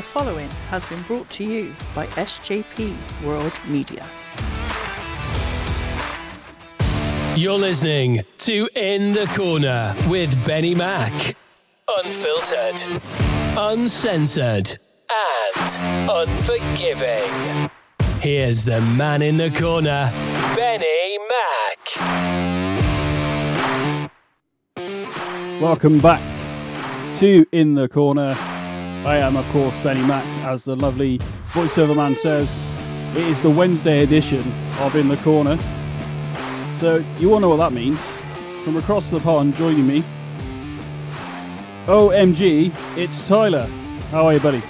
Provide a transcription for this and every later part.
The following has been brought to you by SJP World Media. You're listening to In the Corner with Benny Mac. Unfiltered, uncensored, and unforgiving. Here's the man in the corner, Benny Mac. Welcome back to In the Corner. I am, of course, Benny Mac, as the lovely voiceover man says. It is the Wednesday edition of In the Corner. So, you all know what that means. From across the pond, joining me, OMG, it's Tyler. How are you, buddy?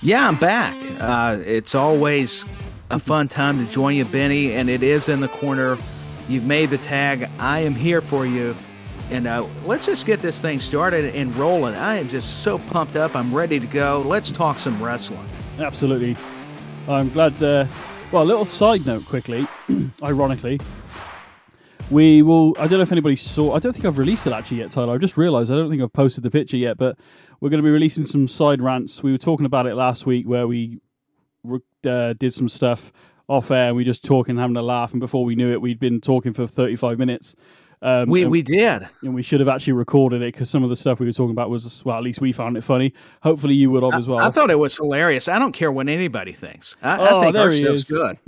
Yeah, I'm back. Uh, it's always a fun time to join you, Benny, and it is in the corner. You've made the tag. I am here for you. And uh, let's just get this thing started and rolling. I am just so pumped up. I'm ready to go. Let's talk some wrestling. Absolutely. I'm glad. Uh, well, a little side note quickly, ironically. We will. I don't know if anybody saw. I don't think I've released it actually yet, Tyler. I just realised I don't think I've posted the picture yet, but we're going to be releasing some side rants. We were talking about it last week where we uh, did some stuff off air and we just talking, having a laugh, and before we knew it, we'd been talking for 35 minutes. Um, we, we did. And we should have actually recorded it because some of the stuff we were talking about was, well, at least we found it funny. Hopefully you would have as well. I, thought it was hilarious. I don't care what anybody thinks. I, oh, I think our stuff's good.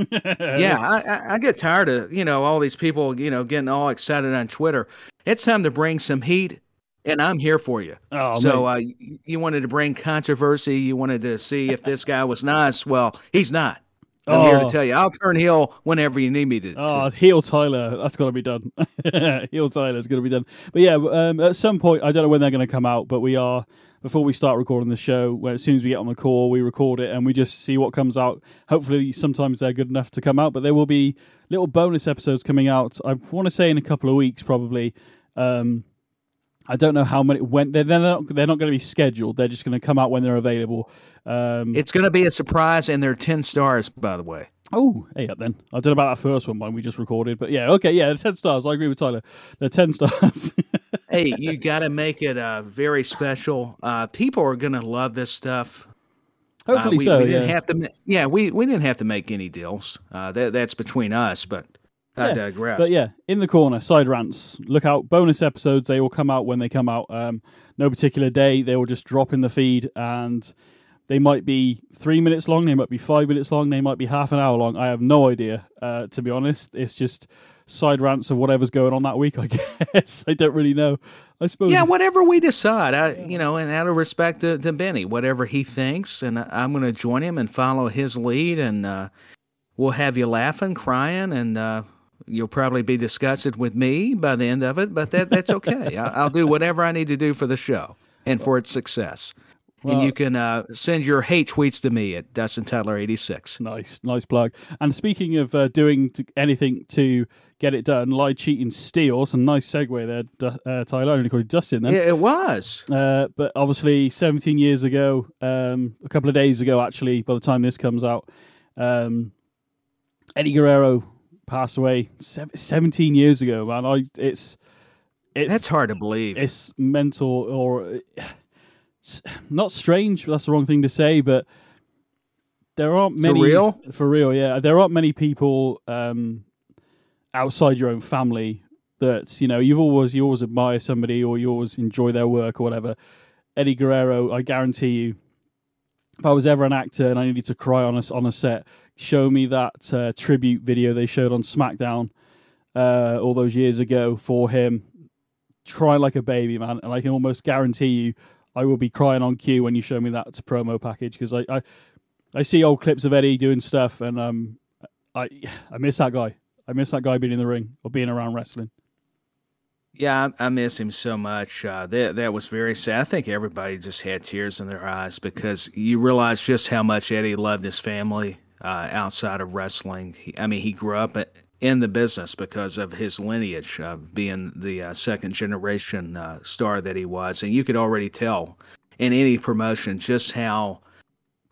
yeah, I, I get tired of, you know, all these people, you know, getting all excited on Twitter. It's time to bring some heat and I'm here for you. Oh, so uh, you wanted to bring controversy. You wanted to see if this guy was nice. Well, he's not. I'm oh. here to oh. tell you, I'll turn heel whenever you need me to. Oh, heel Tyler, that's got to be done. heel Tyler's going to be done. But yeah, um, at some point, I don't know when they're going to come out, but we are before we start recording the show. Where as soon as we get on the call, we record it and we just see what comes out. Hopefully, sometimes they're good enough to come out, but there will be little bonus episodes coming out. I want to say in a couple of weeks, probably. Um, I don't know how many when they're, they're not they're not going to be scheduled. They're just going to come out when they're available. Um, it's going to be a surprise, and they're ten stars, by the way. Oh, hey up then. I don't know about that first one, one we just recorded, but yeah, okay, yeah, ten stars. I agree with Tyler. They're ten stars. hey, you got to make it uh, very special. Uh, people are going to love this stuff. Hopefully uh, we, so. We didn't yeah. have to. Yeah, we we didn't have to make any deals. Uh, that that's between us, but. I yeah, digress. But yeah, in the corner, side rants. Look out, bonus episodes. They will come out when they come out. Um, no particular day. They will just drop in the feed, and they might be three minutes long. They might be five minutes long. They might be half an hour long. I have no idea. Uh, to be honest, it's just side rants of whatever's going on that week. I guess I don't really know. I suppose. Yeah, whatever we decide. I, you know, and out of respect to, to Benny, whatever he thinks, and I'm going to join him and follow his lead, and uh, we'll have you laughing, crying, and. Uh, You'll probably be disgusted with me by the end of it, but that, that's okay. I, will do whatever I need to do for the show and for its success. Well, and you can uh, send your hate tweets to me at Dustin Tyler 86 Nice, nice plug. And speaking of uh, doing to anything to get it done, lie, cheating, steal. Some nice segue there, uh, Tyler. I only called you Dustin then. Yeah, it was. Uh, but obviously, 17 years ago, um, a couple of days ago, actually, by the time this comes out, um, Eddie Guerrero passed away 17 years ago, man. I it's it, that's hard to believe. It's mental or not strange. That's the wrong thing to say, but there aren't many for real. For real, yeah. There aren't many people um, outside your own family that you know you've always you always admire somebody or you always enjoy their work or whatever. Eddie Guerrero, I guarantee you, if I was ever an actor and I needed to cry on a on a set, show me that uh, tribute video they showed on SmackDown uh, all those years ago for him. Cry like a baby, man, and I can almost guarantee you, I will be crying on cue when you show me that promo package because I, I, I see old clips of Eddie doing stuff, and um, I I miss that guy. I miss that guy being in the ring or being around wrestling. Yeah, I, miss him so much. Uh, that that was very sad. I think everybody just had tears in their eyes because you realize just how much Eddie loved his family uh, outside of wrestling. He, I mean, he grew up in the business because of his lineage, uh, being the uh, second generation uh, star that he was, and you could already tell in any promotion just how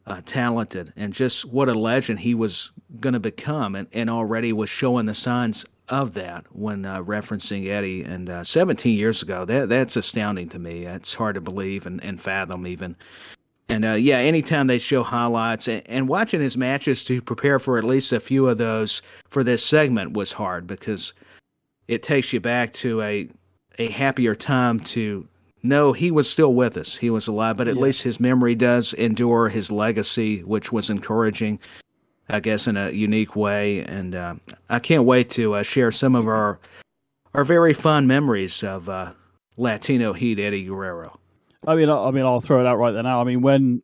uh, talented and just what a legend he was going to become, and, and already was showing the signs of that when uh, referencing Eddie. And 17 years ago, that that's astounding to me. It's hard to believe and, and fathom even And uh, yeah, anytime they show highlights and, and, watching his matches to prepare for at least a few of those for this segment was hard because it takes you back to a a happier time to know he was still with us. He was alive, but at yeah. least his memory does endure his legacy, which was encouraging, I guess, in a unique way. And uh, I can't wait to uh, share some of our our very fond memories of uh, Latino Heat Eddie Guerrero. I mean, I, I mean, I'll throw it out right there now. I mean, when,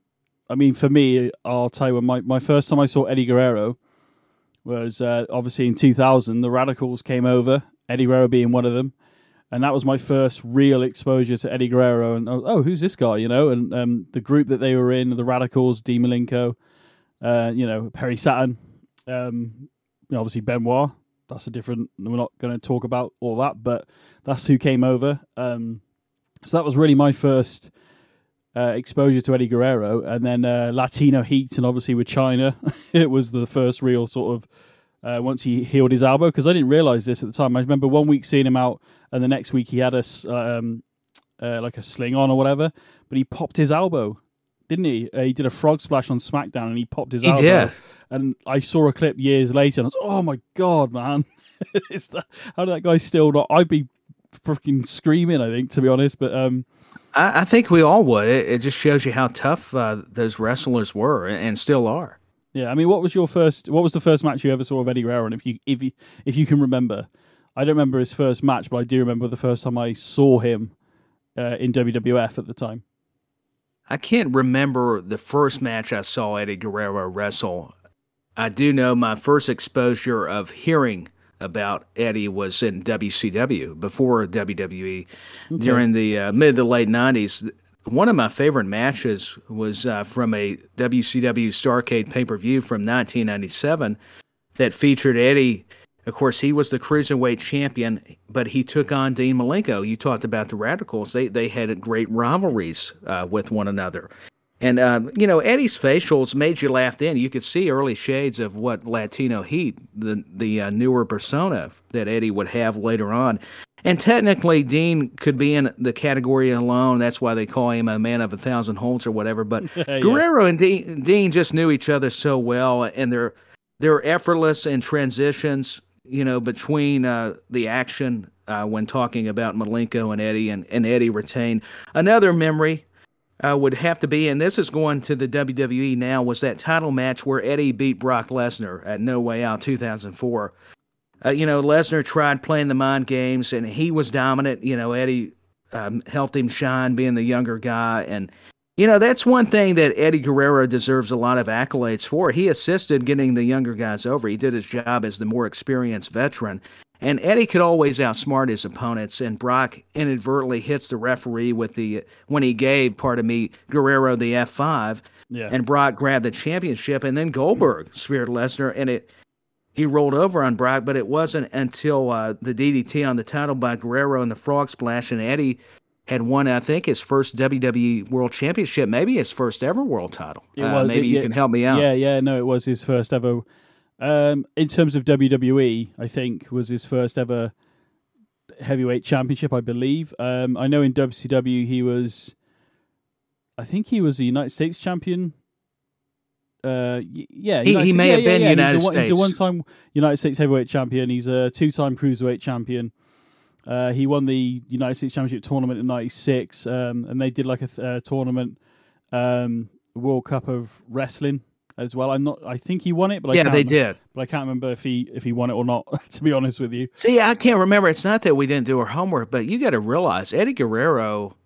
I mean, for me, I'll tell you when my, my first time I saw Eddie Guerrero was uh, obviously in 2000. The Radicals came over, Eddie Guerrero being one of them, and that was my first real exposure to Eddie Guerrero. And oh, who's this guy? You know, and um, the group that they were in, the Radicals, Dean Malenko, uh, you know, Perry Saturn, um, obviously Benoit. That's a different. We're not going to talk about all that, but that's who came over. Um, so that was really my first uh, exposure to Eddie Guerrero, and then uh, Latino Heat, and obviously with Chyna, it was the first real sort of uh, once he healed his elbow because I didn't realize this at the time. I remember one week seeing him out, and the next week he had a um, uh, like a sling on or whatever, but he popped his elbow, didn't he? Uh, he did a frog splash on SmackDown, and he popped his he elbow. Did. And I saw a clip years later, and I was, oh my god, man! how did that guy still not? I'd be freaking screaming. I think, to be honest, but um, I, I think we all would. It, it, just shows you how tough uh, those wrestlers were and still are. Yeah, I mean, what was your first? What was the first match you ever saw of Eddie Guerrero? And if you if you if you can remember, I don't remember his first match, but I do remember the first time I saw him uh, in WWF at the time. I can't remember the first match I saw Eddie Guerrero wrestle. I do know my first exposure of hearing about Eddie was in WCW before WWE okay. during the uh, mid to late 90s. One of my favorite matches was uh, from a WCW Starcade pay per view from 1997 that featured Eddie. Of course, he was the cruiserweight champion, but he took on Dean Malenko. You talked about the Radicals; they they had great rivalries uh, with one another. And um, you know, Eddie's facials made you laugh. Then you could see early shades of what Latino Heat, the the uh, newer persona that Eddie would have later on. And technically, Dean could be in the category alone. That's why they call him a man of a thousand homes or whatever. But yeah. Guerrero and Dean, Dean just knew each other so well, and they're they're effortless in transitions. You know, between uh, the action uh, when talking about Malenko and Eddie, and, and Eddie retained another memory uh, would have to be, and this is going to the WWE now, was that title match where Eddie beat Brock Lesnar at No Way Out 2004. Uh, you know, Lesnar tried playing the mind games, and he was dominant. You know, Eddie um, helped him shine, being the younger guy, and you know that's one thing that Eddie Guerrero deserves a lot of accolades for. He assisted getting the younger guys over. He did his job as the more experienced veteran, and Eddie could always outsmart his opponents, and Brock inadvertently hits the referee with the when he gave, pardon me, Guerrero the F five, yeah. and Brock grabbed the championship, and then Goldberg speared Lesnar, and it he rolled over on Brock, but it wasn't until uh, the DDT on the title by Guerrero and the Frog Splash, and Eddie had won, I think, his first WWE World Championship, maybe his first ever world title. It uh, was. Maybe it, you yeah, can help me out. Yeah, yeah, no, it was his first ever um, in terms of WWE, I think was his first ever heavyweight championship, I believe. Um, I know in WCW he was, I think he was the United States champion. Uh, yeah, he, he may yeah, have yeah, been yeah. United he's a, States. He's a one-time United States heavyweight champion. He's a two-time cruiserweight champion. Uh, he won the United States Championship tournament in '96, um, and they did like a th- uh, tournament, um, World Cup of Wrestling as well. I'm not. I think he won it, but I yeah, they remember, did. But I can't remember if he if he won it or not. to be honest with you. See, I can't remember. It's not that we didn't do our homework, but you got to realize Eddie Guerrero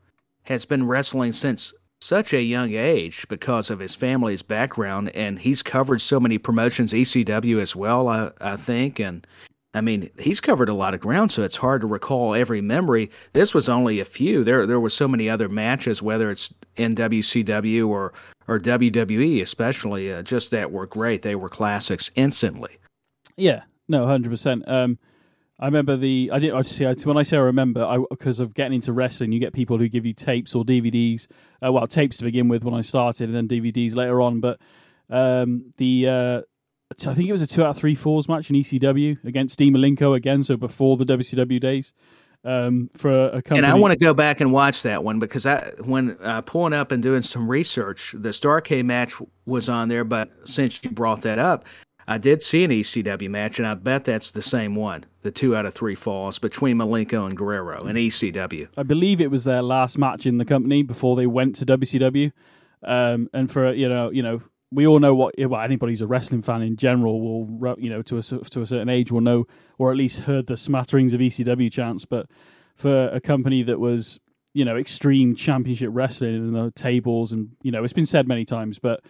has been wrestling since such a young age because of his family's background, and he's covered so many promotions, ECW as well. I I think, and I mean, he's covered a lot of ground, so it's hard to recall every memory. This was only a few. There, there were so many other matches, whether it's NWCW or or WWE, especially, uh, just that were great. They were classics instantly. Yeah, no, hundred um, percent. I remember the. I didn't. I see. When I say I remember, I because of getting into wrestling, you get people who give you tapes or DVDs. Uh, well, tapes to begin with when I started, and then DVDs later on. But um, the uh, I think it was a two out of three falls match in ECW against Dean Malenko again, so before the WCW days. Um, for a, company. And I want to go back and watch that one because I, when uh, pulling up and doing some research, the Starcade match was on there. But since you brought that up, I did see an ECW match, and I bet that's the same one. The two out of three falls between Malenko and Guerrero in ECW. I believe it was their last match in the company before they went to WCW. Um, and for you know, you know, we all know what well, anybody who's a wrestling fan in general will, you know, to a to a certain age will know, or at least heard the smatterings of ECW chants. But for a company that was, you know, extreme championship wrestling and the tables, and you know, it's been said many times, but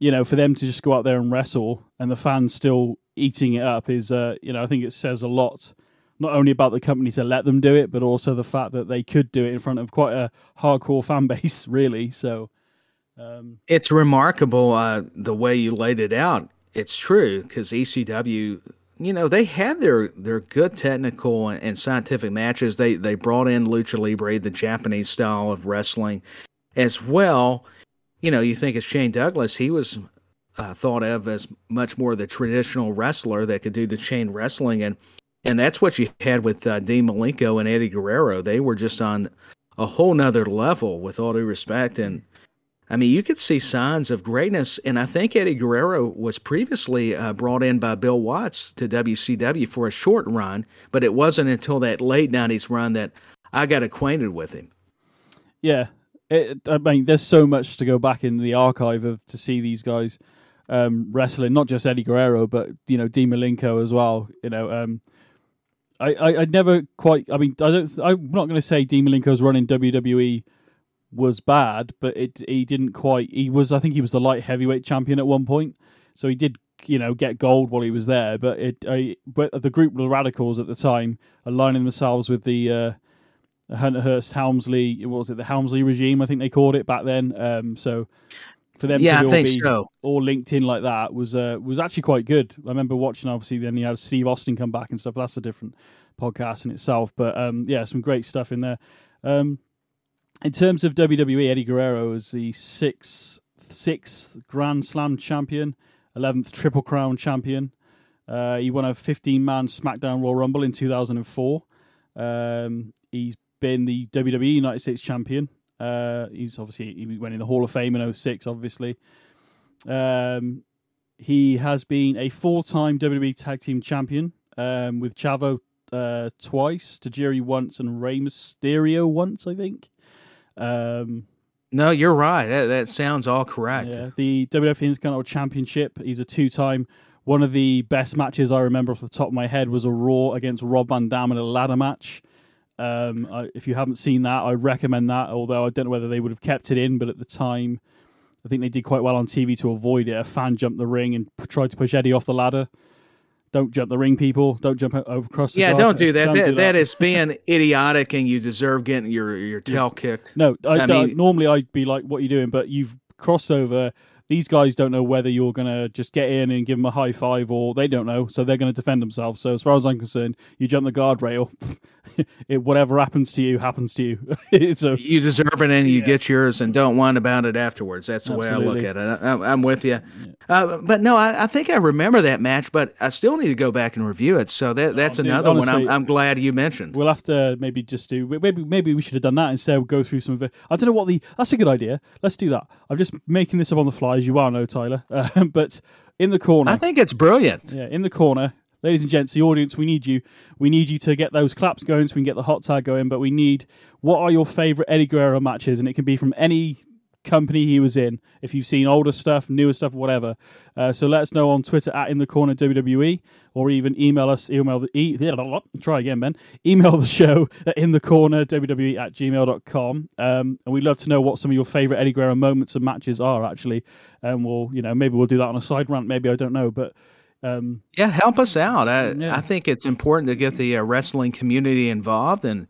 you know, for them to just go out there and wrestle and the fans still eating it up is, uh, you know, I think it says a lot. Not only about the company to let them do it, but also the fact that they could do it in front of quite a hardcore fan base, really. So, um, it's remarkable uh, the way you laid it out. It's true because ECW, you know, they had their their good technical and, scientific matches. They they brought in lucha libre, the Japanese style of wrestling, as well. You know, you think of Shane Douglas, he was uh, thought of as much more the traditional wrestler that could do the chain wrestling, and and that's what you had with uh, Dean Malenko and Eddie Guerrero. They were just on a whole nother level, with all due respect, and I mean, you could see signs of greatness. And I think Eddie Guerrero was previously uh, brought in by Bill Watts to WCW for a short run, but it wasn't until that late 90s run that I got acquainted with him. Yeah. It, I mean, there's so much to go back in the archive of to see these guys um, wrestling, not just Eddie Guerrero, but, you know, Dean Malenko as well. You know, um, I, I, I never quite, I mean, I don't, I'm not going to say Dean Malenko's running WWE was bad, but it he didn't quite. He was, I think, he was the light heavyweight champion at one point, so he did, you know, get gold while he was there. But it, uh, but the group, the Radicals at the time, aligning themselves with the uh, Hunter Hearst Helmsley, what was it, the Helmsley regime? I think they called it back then. Um, so for them yeah, to all be so. all linked in like that was uh, was actually quite good. I remember watching. Obviously, then he had Steve Austin come back and stuff. That's a different podcast in itself. But um, yeah, some great stuff in there. Um, in terms of WWE, Eddie Guerrero is the sixth sixth Grand Slam champion, eleventh Triple Crown champion. Uh, he won a 15 man SmackDown Royal Rumble in 2004. Um, he's been the WWE United States champion. Uh, he's obviously he went in the Hall of Fame in 06, obviously. Um, he has been a four time WWE Tag Team champion um, with Chavo uh, twice, Tajiri once, and Rey Mysterio once, I think. Um, no, you're right. That, that sounds all correct. Yeah, the WWF Intercontinental Championship. He's a two-time. One of the best matches I remember off the top of my head was a Raw against Rob Van Dam in a ladder match. Um, I, if you haven't seen that, I recommend that. Although I don't know whether they would have kept it in, but at the time, I think they did quite well on TV to avoid it. A fan jumped the ring and tried to push Eddie off the ladder don't jump the ring, people. Don't jump over across Yeah, don't do that. Don't that, do that. that is being idiotic, and you deserve getting your your tail kicked. No, I, I don't- mean- normally I'd be like, "What are you doing?" But you've crossed over. These guys don't know whether you're going to just get in and give them a high five, or they don't know, so they're going to defend themselves. So as far as I'm concerned, you jump the guardrail. it, whatever happens to you happens to you. a You deserve it, and you Yeah. get yours, and don't whine about it afterwards. That's the way I look at it. I, I'm- I'm with you. Uh, but no, I, I think I remember that match, but I still need to go back and review it. So that that's dude, another one. honestly- I'm, I'm glad you mentioned. We'll have to maybe just do maybe maybe we should have done that instead. We'll go through some of it. I don't know what the that's a good idea. Let's do that. I'm just making this up on the fly, as you well know, Tyler. Um, but in the corner, I think it's brilliant. Yeah, in the corner, ladies and gents, the audience, we need you. We need you to get those claps going so we can get the hot tag going. But we need what are your favorite Eddie Guerrero matches, and it can be from any company he was in. If you've seen older stuff, newer stuff, whatever. Uh, so let us know on Twitter at in the corner WWE, or even email us. Email the e- try again, Ben. Email the show at in the corner WWE at gmail.com. Um, and we'd love to know what some of your favorite Eddie Guerrero moments and matches are actually. And we'll, you know, maybe we'll do that on a side rant. Maybe I don't know, but. Um, Yeah, help us out. I, Yeah. I think it's important to get the uh, wrestling community involved. And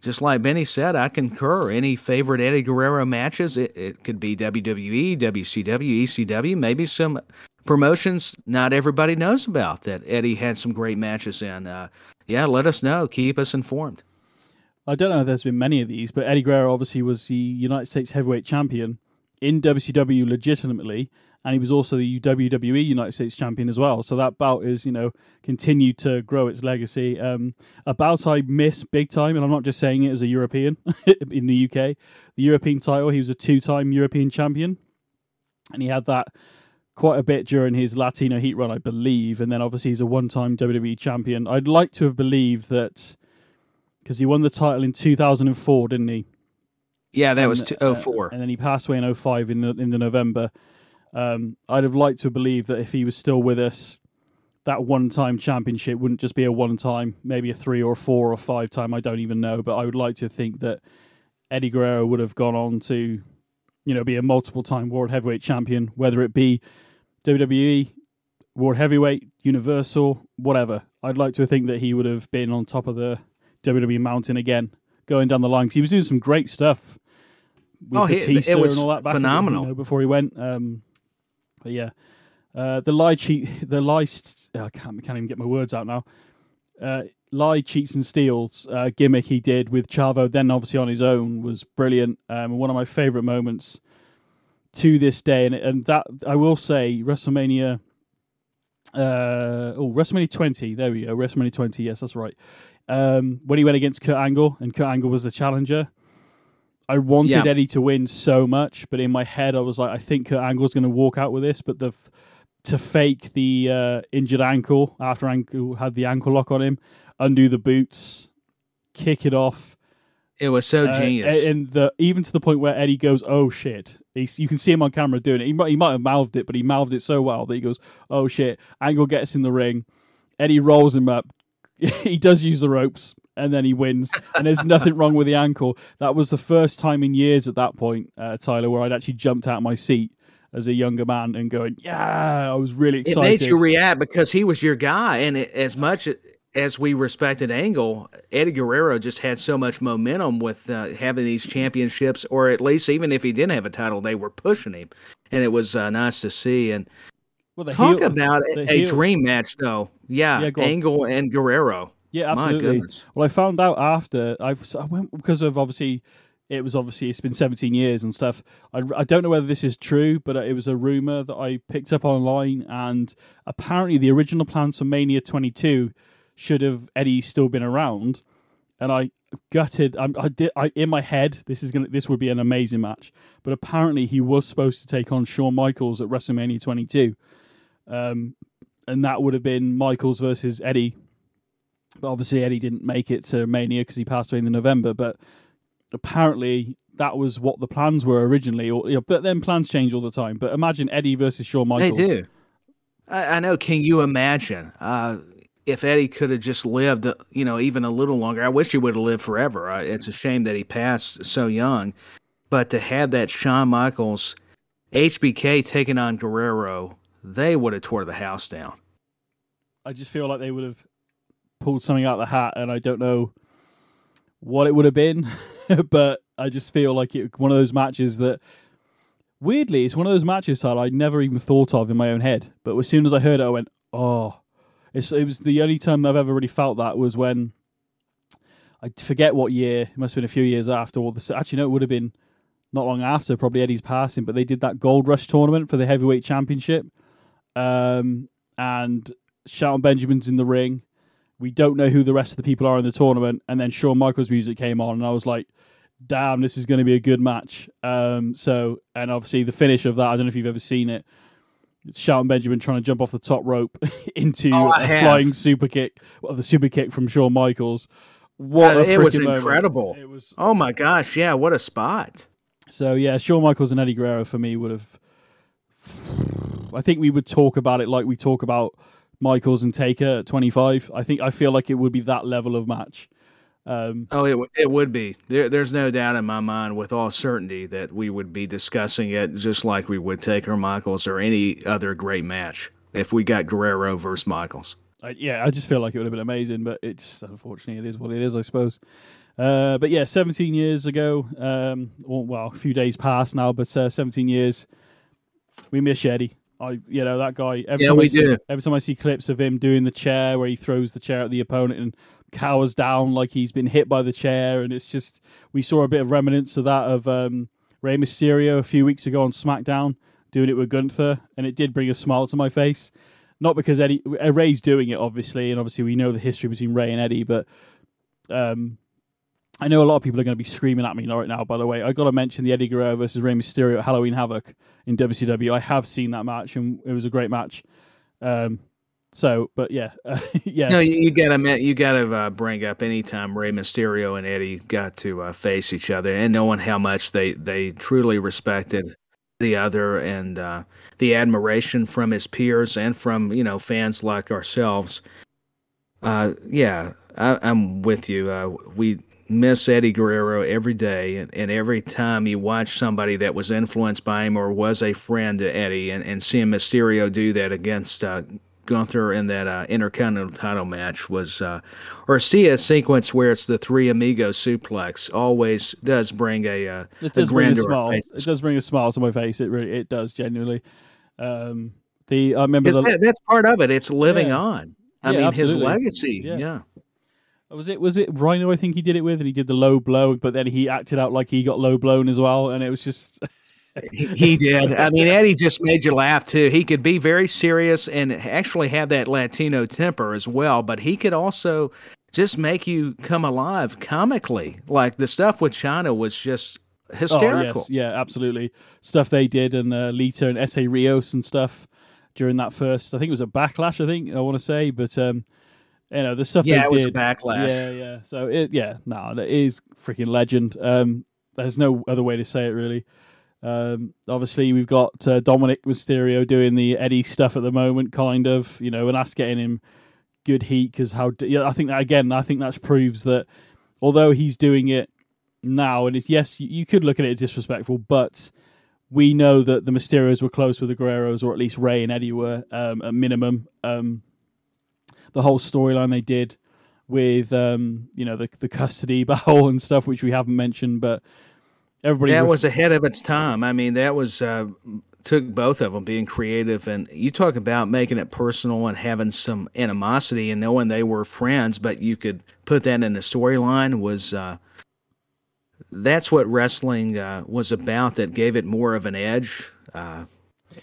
just like Benny said, I concur. Any favorite Eddie Guerrero matches, it, it could be WWE, WCW, ECW, maybe some promotions not everybody knows about that Eddie had some great matches in. Uh, yeah, let us know. Keep us informed. I don't know if there's been many of these, but Eddie Guerrero obviously was the United States heavyweight champion in WCW legitimately, and he was also the WWE United States champion as well. So that bout is, you know, continued to grow its legacy. Um, a bout I miss big time, and I'm not just saying it as a European in the UK. The European title, he was a two time European champion, and he had that quite a bit during his Latino heat run, I believe. And then obviously he's a one time WWE champion. I'd like to have believed that because he won the title in 2004, didn't he? Yeah, that and, was two, oh four. Uh, and then he passed away in 05 in the in the November. Um, I'd have liked to believe that if he was still with us, that one time championship wouldn't just be a one time, maybe a three or a four or a five time. I don't even know, but I would like to think that Eddie Guerrero would have gone on to, you know, be a multiple time world heavyweight champion, whether it be WWE, World Heavyweight, Universal, whatever. I'd like to think that he would have been on top of the WWE mountain again, going down the line. Cause he was doing some great stuff with Oh, he- Batista it was and all that back phenomenal. you know, before he went. Um, but yeah, uh, the lie cheat, the lie. St- oh, I can't, can't even get my words out now. Uh, lie, cheats, and steals uh, gimmick he did with Chavo, then obviously on his own was brilliant. Um, one of my favorite moments to this day, and and that I will say, WrestleMania. Uh, oh, WrestleMania 20. There we go. WrestleMania 20. Yes, that's right. Um, when he went against Kurt Angle, and Kurt Angle was the challenger. I wanted Yeah. Eddie to win so much, but in my head, I was like, I think Kurt Angle's going to walk out with this. But the to fake the uh, injured ankle after Angle had the ankle lock on him, undo the boots, kick it off, It was so uh, genius. and the even to the point where Eddie goes, "Oh shit!" He's, you can see him on camera doing it. He might, he might have mouthed it, but he mouthed it so well that he goes, "Oh shit!" Angle gets in the ring. Eddie rolls him up. he does use the ropes, and then he wins. And there's nothing wrong with the ankle. That was the first time in years at that point, uh, Tyler, where I'd actually jumped out of my seat as a younger man and going, "Yeah!" I was really excited. it made you react because he was your guy, and it, as much as we respected Angle, Eddie Guerrero just had so much momentum with uh, having these championships, or at least even if he didn't have a title, they were pushing him, and it was uh, nice to see. And well, talk heel- about a heel- dream match, though. Yeah, Yeah, go on. Angle and Guerrero. Yeah, absolutely. Well, I found out after I've I went because of obviously it was obviously it's been 17 years and stuff. I, I don't know whether this is true, but it was a rumor that I picked up online, and apparently the original plans for Mania 22 should have Eddie still been around, and I gutted. I, I did. I in my head this is gonna this would be an amazing match, but apparently he was supposed to take on Shawn Michaels at WrestleMania 22. Um, and that would have been Michaels versus Eddie but obviously Eddie didn't make it to Mania because he passed away in the November. But apparently that was what the plans were originally. Or you know, but then plans change all the time. But imagine Eddie versus Shawn Michaels. They do. I, I know. Can you imagine uh, if Eddie could have just lived, uh, you know, even a little longer? I wish he would have lived forever. Uh, it's a shame that he passed so young. But to have that Shawn Michaels, HBK taking on Guerrero, they would have tore the house down. I just feel like they would have pulled something out of the hat, and I don't know what it would have been, but I just feel like it one of those matches that. Weirdly, it's one of those matches that I never even thought of in my own head. But as soon as I heard it, I went, "Oh!" It's, it was the only time I've ever really felt that was when I forget what year. It must have been a few years after. Or the actually, no, it would have been not long after, probably Eddie's passing. But they did that Gold Rush tournament for the heavyweight championship, um, and Shelton Benjamin's in the ring. We don't know who the rest of the people are in the tournament, and then Shawn Michaels' music came on, and I was like, "Damn, this is going to be a good match." Um, so, and obviously the finish of that, I don't know if you've ever seen it. It's Shelton Benjamin trying to jump off the top rope into Oh, a have. flying super kick, well, the super kick from Shawn Michaels. What Uh, a it was moment. incredible. It was Oh my gosh! Yeah, what a spot. so yeah, Shawn Michaels and Eddie Guerrero for me would have. I think we would talk about it like we talk about Michaels and Taker at 25. I think I feel like it would be that level of match. Um, Oh, it w- it would be. There, there's no doubt in my mind, with all certainty, that we would be discussing it just like we would Taker Michaels or any other great match if we got Guerrero versus Michaels. I, yeah, I just feel like it would have been amazing, but it just unfortunately it is what it is, I suppose. Uh, but yeah, 17 years ago, um, well, a few days past now, but uh, 17 years, we miss Eddie. I, you know, that guy. Every Yeah, time I we see, do. Every time I see clips of him doing the chair where he throws the chair at the opponent and cowers down like he's been hit by the chair, and it's just we saw a bit of remnants of that of um, Rey Mysterio a few weeks ago on SmackDown doing it with Gunther, and it did bring a smile to my face. Not because Eddie uh, Rey's doing it, obviously, and obviously we know the history between Rey and Eddie, but um, I know a lot of people are going to be screaming at me right now. By the way, I got to mention the Eddie Guerrero versus Rey Mysterio at Halloween Havoc in WCW. I have seen that match, and it was a great match. Um, so, but yeah, yeah. No, you, you gotta you gotta uh, bring up anytime Rey Mysterio and Eddie got to uh, face each other, and knowing how much they they truly respected the other, and uh, the admiration from his peers and from you know fans like ourselves. Uh, yeah, I, am with you. Uh, we miss Eddie Guerrero every day, and, and, every time you watch somebody that was influenced by him or was a friend to Eddie, and, and seeing Mysterio do that against uh, Gunther in that uh, Intercontinental title match was, uh, or see a sequence where it's the three amigos suplex always does bring a, uh, it does a bring a smile. It does bring a smile to my face. It really it does genuinely. Um, the I remember the, that, that's part of it. It's living yeah. on. I yeah, mean, absolutely. his legacy. Yeah. yeah. Was it was it Rhino? I think he did it with, and he did the low blow, but then he acted out like he got low blown as well, and it was just. he did. I mean, Eddie just made you laugh too. He could be very serious and actually have that Latino temper as well, but he could also just make you come alive comically. Like the stuff with Chyna was just hysterical. Oh, yes, yeah, absolutely. Stuff they did and uh, Lita and Essa Rios and stuff during that first. I think it was a backlash. I think I want to say, but um, you know the stuff yeah, they did. backlash. Yeah, yeah. So it, yeah, no, it is freaking legend. Um, there's no other way to say it really. Um, obviously, we've got uh, Dominic Mysterio doing the Eddie stuff at the moment, kind of, you know, and that's getting him good heat because how yeah, I think that again, I think that proves that although he's doing it now, and it's yes, you could look at it as disrespectful, but we know that the Mysterios were close with the Guerreros, or at least Rey and Eddie were um, at minimum. Um, the whole storyline they did with um, you know the the custody battle and stuff, which we haven't mentioned, but everybody that was ahead of its time. I mean, that was uh, took both of them being creative, and you talk about making it personal and having some animosity and knowing they were friends, but you could put that in a storyline was. Uh, that's what wrestling uh, was about. That gave it more of an edge, uh,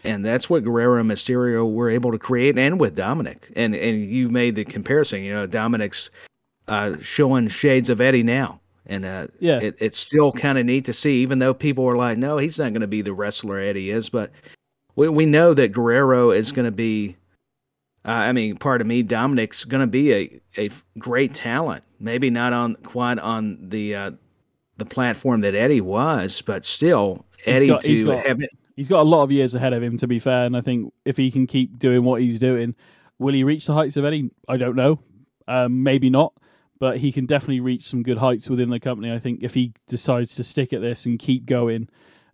and that's what Guerrero and Mysterio were able to create, and with Dominic. And and you made the comparison. You know, Dominic's uh, showing shades of Eddie now. And uh, yeah, it, it's still kind of neat to see, even though people are like, no, he's not going to be the wrestler Eddie is. But we, we know that Guerrero is going to be, uh, I mean, part of me, Dominic's going to be a, a great talent. Maybe not on quite on the uh, the platform that Eddie was, but still, Eddie got, to got, have it. He's got a lot of years ahead of him, to be fair. And I think if he can keep doing what he's doing, will he reach the heights of Eddie? I don't know. Um, maybe not but he can definitely reach some good heights within the company. I think if he decides to stick at this and keep going.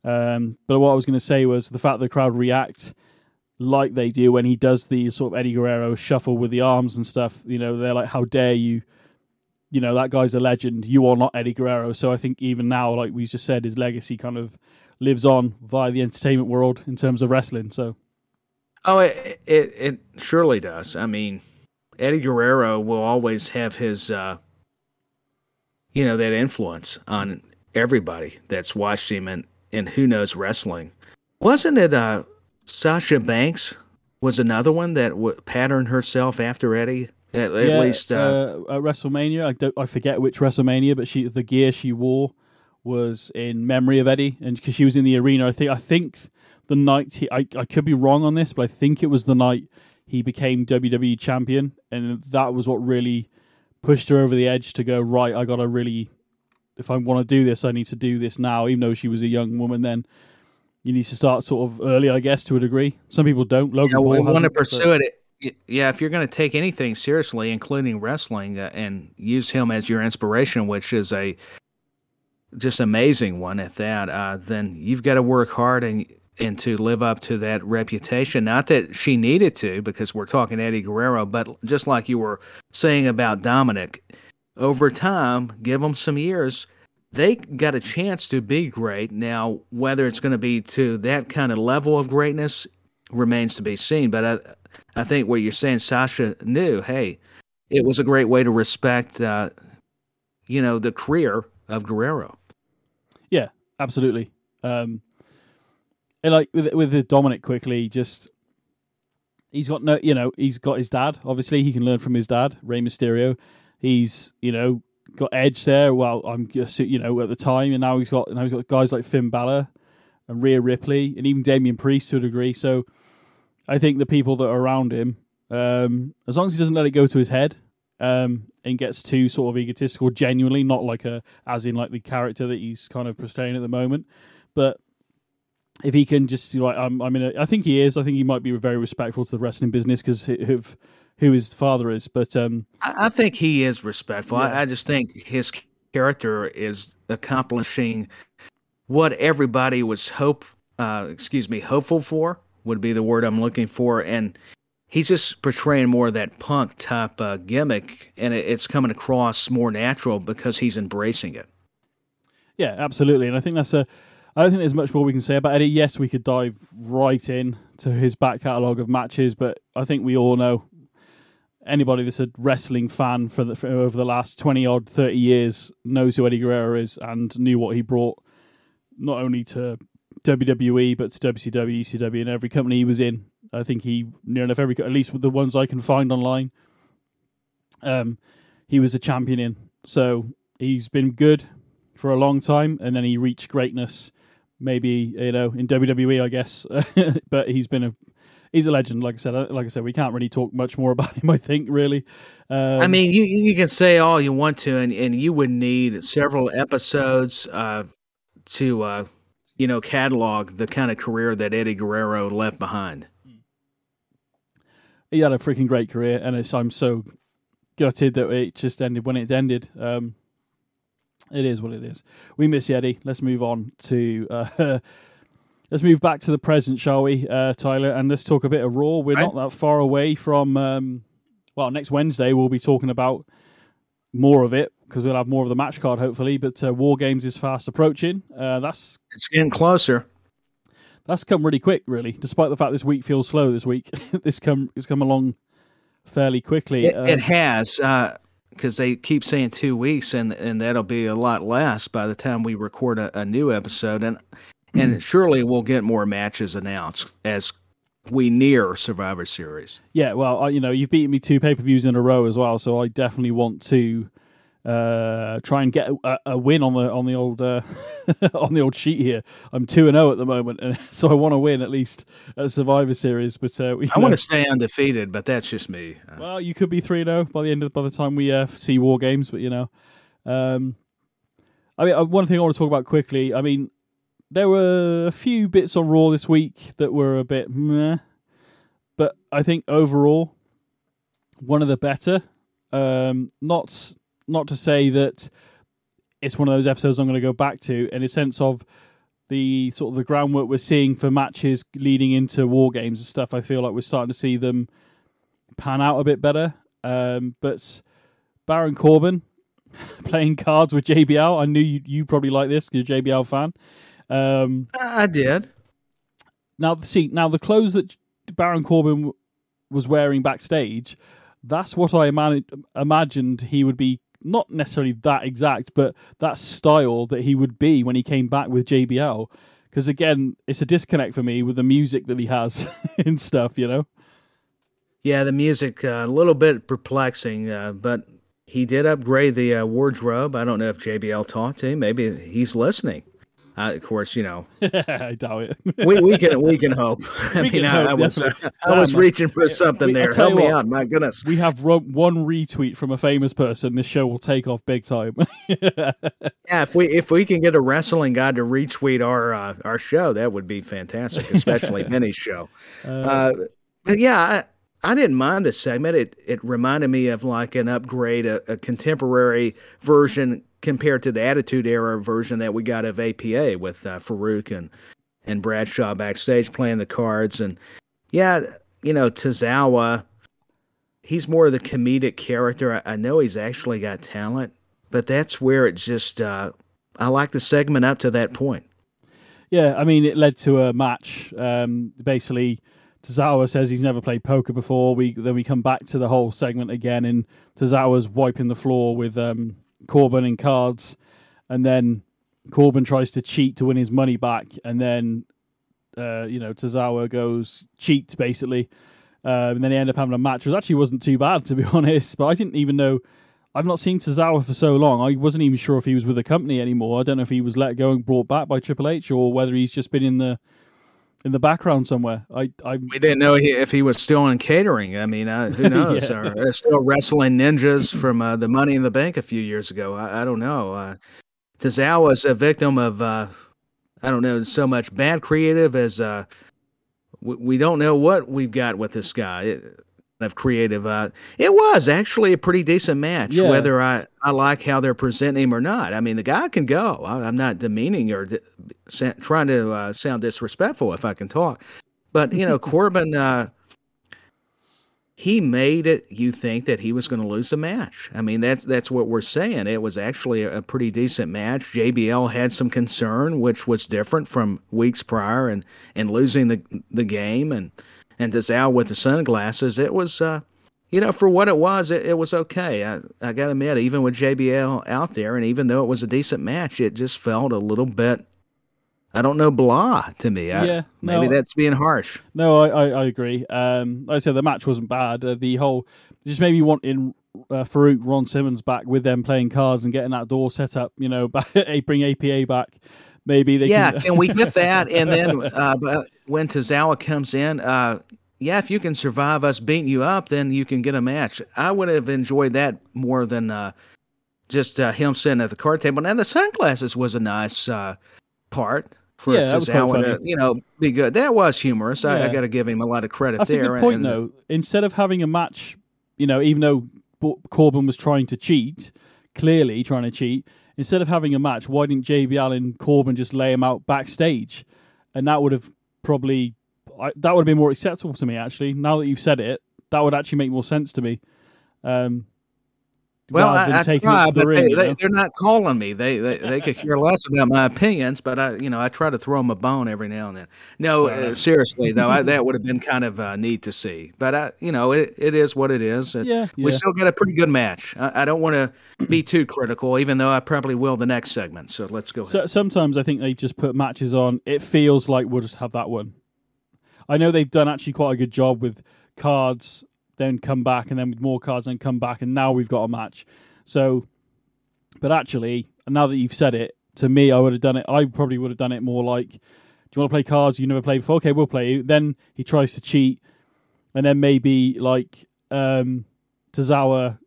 Um, but what I was going to say was the fact the crowd react like they do when he does the sort of Eddie Guerrero shuffle with the arms and stuff. You know, they're like, "How dare you!" You know, that guy's a legend. You are not Eddie Guerrero. So I think even now, like we just said, his legacy kind of lives on via the entertainment world in terms of wrestling. So, oh, it it, it surely does. I mean Eddie Guerrero will always have his, uh, you know, that influence on everybody that's watched him and, and who knows wrestling. Wasn't it uh, Sasha Banks was another one that w- patterned herself after Eddie? At, at least uh, uh, at WrestleMania, I, don't, I forget which WrestleMania, but she the gear she wore was in memory of Eddie, and because she was in the arena, I think I think the night he, I I could be wrong on this, but I think it was the night he became WWE champion, and that was what really pushed her over the edge to go right. I gotta really, if I want to do this, I need to do this now. Even though she was a young woman then, you need to start sort of early, I guess, to a degree. Some people don't. Logan yeah, Paul want to pursue it. Yeah, if you're going to take anything seriously, including wrestling, uh, and use him as your inspiration, which is a just amazing one at that, uh, then you've got to work hard and and to live up to that reputation. Not that she needed to, because we're talking Eddie Guerrero, but just like you were saying about Dominic, over time, give them some years, they got a chance to be great. Now, whether it's going to be to that kind of level of greatness remains to be seen. But I, I think what you're saying, Sasha knew, hey, it was a great way to respect, uh, you know, the career of Guerrero. Absolutely. Um, and like with with Dominic quickly, just he's got no, you know, he's got his dad. Obviously, he can learn from his dad, Rey Mysterio. He's you know got Edge there. Well, I'm you know at the time, and now he's got now he's got guys like Finn Balor and Rhea Ripley, and even Damian Priest to a degree. So I think the people that are around him, um, as long as he doesn't let it go to his head. Um, and gets too sort of egotistical, genuinely, not like a as in like the character that he's kind of portraying at the moment, but if he can just like I'm, I mean, I think he is. I think he might be very respectful to the wrestling business because of who his father is. But um, I, I think he is respectful. Yeah. I, I just think his character is accomplishing what everybody was hope, uh, excuse me, hopeful for would be the word I'm looking for, and he's just portraying more of that punk type uh, gimmick, and it, it's coming across more natural because he's embracing it. Yeah, absolutely, and I think that's a. I don't think there's much more we can say about Eddie. Yes, we could dive right in to his back catalogue of matches, but I think we all know anybody that's a wrestling fan for, the, for over the last twenty odd thirty years knows who Eddie Guerrero is and knew what he brought not only to WWE but to WCW, ECW, and every company he was in. I think he near enough every at least with the ones I can find online. Um, he was a champion in, so he's been good for a long time, and then he reached greatness. Maybe you know in WWE, I guess, but he's been a he's a legend. Like I said, like I said, we can't really talk much more about him. I think really. Um, I mean, you you can say all you want to, and and you would need several episodes uh, to uh, you know catalog the kind of career that Eddie Guerrero left behind he had a freaking great career, and I'm so gutted that it just ended when it ended. Um, it is what it is. We miss Eddie. Let's move on to. Uh, let's move back to the present, shall we, uh, Tyler? And let's talk a bit of Raw. We're right. not that far away from. Um, well, next Wednesday we'll be talking about more of it because we'll have more of the match card hopefully. But uh, War Games is fast approaching. Uh, that's it's getting closer that's come really quick, really. Despite the fact this week feels slow this week, this come it's come along fairly quickly. It, um, it has because uh, they keep saying two weeks, and and that'll be a lot less by the time we record a, a new episode, and and surely we'll get more matches announced as we near Survivor Series. Yeah, well, I, you know, you've beaten me two pay per views in a row as well, so I definitely want to uh, try and get a, a, win on the on the old uh, on the old sheet here. I'm two and zero oh at the moment, and so I want to win at least at Survivor Series. But uh, I want to stay undefeated, but that's just me. Well, you could be three zero oh by the end of by the time we uh, see War Games, but you know, um, I mean, uh, one thing I want to talk about quickly. I mean, there were a few bits on Raw this week that were a bit meh, but I think overall, one of the better. Um, not not to say that it's one of those episodes I'm going to go back to in a sense of the sort of the groundwork we're seeing for matches leading into war games and stuff. I feel like we're starting to see them pan out a bit better. Um, but Baron Corbin playing cards with JBL. I knew you you probably like this because you're a JBL fan. Um, I did. Now, see, now the clothes that Baron Corbin was wearing backstage, that's what I imagined he would be not necessarily that exact, but that style that he would be when he came back with JBL. Because again, it's a disconnect for me with the music that he has and stuff, you know. Yeah, the music uh, a little bit perplexing, uh, but he did upgrade the uh, wardrobe. I don't know if JBL talked to him. Maybe he's listening. Uh, of course, you know. I doubt it. we we can we can hope. I we mean, I, hope, I, was I was reaching for something we, there. Help me what, out, my goodness. We have one retweet from a famous person. This show will take off big time. yeah, if we if we can get a wrestling guy to retweet our uh, our show, that would be fantastic, especially Benny's show. Uh, uh, but yeah. I, I didn't mind this segment. It it reminded me of like an upgrade, a, a contemporary version compared to the Attitude Era version that we got of APA with uh, Farouk and and Bradshaw backstage playing the cards. And yeah, you know, Tozawa, he's more of the comedic character. I, I know he's actually got talent, but that's where it just, uh, I like the segment up to that point. Yeah, I mean, it led to a match. Um, basically, Tozawa says he's never played poker before. We then we come back to the whole segment again, and Tozawa's wiping the floor with um, Corbin in cards, and then Corbin tries to cheat to win his money back, and then uh, you know, Tozawa goes cheat basically, um, and then they end up having a match. Which actually wasn't too bad to be honest, but I didn't even know. I've not seen Tozawa for so long. I wasn't even sure if he was with the company anymore. I don't know if he was let go and brought back by Triple H or whether he's just been in the in the background somewhere. I, I we didn't know he, if he was still in catering. I mean, uh, who knows? yeah. or, still wrestling ninjas from uh, the Money in the Bank a few years ago. I, I don't know. Uh, Tozawa is a victim of uh, I don't know so much bad creative as uh, we, we don't know what we've got with this guy. It, of creative. Uh, it was actually a pretty decent match, yeah. whether I, I like how they're presenting him or not. I mean, the guy can go. I, am not demeaning or trying to uh, sound disrespectful if I can talk. But, you know, Corbin, uh, he made it you think that he was going to lose the match. I mean, that's that's what we're saying. It was actually a, a pretty decent match. JBL had some concern, which was different from weeks prior, and and losing the the game and and Tozawa with the sunglasses. It was, uh, you know, for what it was, it, it was okay. I I got to admit, even with JBL out there, and even though it was a decent match, it just felt a little bit I don't know, blah to me. I, yeah, maybe that's being harsh. No, I, I, I agree. Um, like I said, the match wasn't bad. Uh, the whole just maybe wanting uh, Farouk, Ron Simmons back with them playing cards and getting that door set up. You know, back, bring APA back. Maybe they. Yeah, can, can we get that? And then uh, when Tozawa comes in, uh, yeah, if you can survive us beating you up, then you can get a match. I would have enjoyed that more than uh, just uh, him sitting at the card table. And the sunglasses was a nice uh, part for yeah, that was quite funny. To, you know, be good. That was humorous. Yeah. I, I got to give him a lot of credit That's there. a good point, and, though. Instead of having a match, you know, even though Corbin was trying to cheat, clearly trying to cheat, instead of having a match, why didn't JBL and Corbin just lay him out backstage? And that would have probably I, that would have been more acceptable to me. Actually, now that you've said it, that would actually make more sense to me. Um, well, I, I try, but ring, they, they, are not calling me. They, they they could care less about my opinions, but I, you know, I try to throw them a bone every now and then. No, uh, seriously though, I, that would have been kind of uh, neat to see. But I, you know, it, it is what it is. It, yeah, we yeah. still got a pretty good match. I, I don't want to be too critical, even though I probably will the next segment. So let's go. So, sometimes I think they just put matches on. It feels like we'll just have that one. I know they've done actually quite a good job with cards then come back, and then with more cards, and come back, and now we've got a match. So, but actually, now that you've said it, to me, I would have done it. I probably would have done it more like, "Do you want to play cards you never played before? Okay, we'll play." You. Then he tries to cheat, and then maybe like um, Tozawa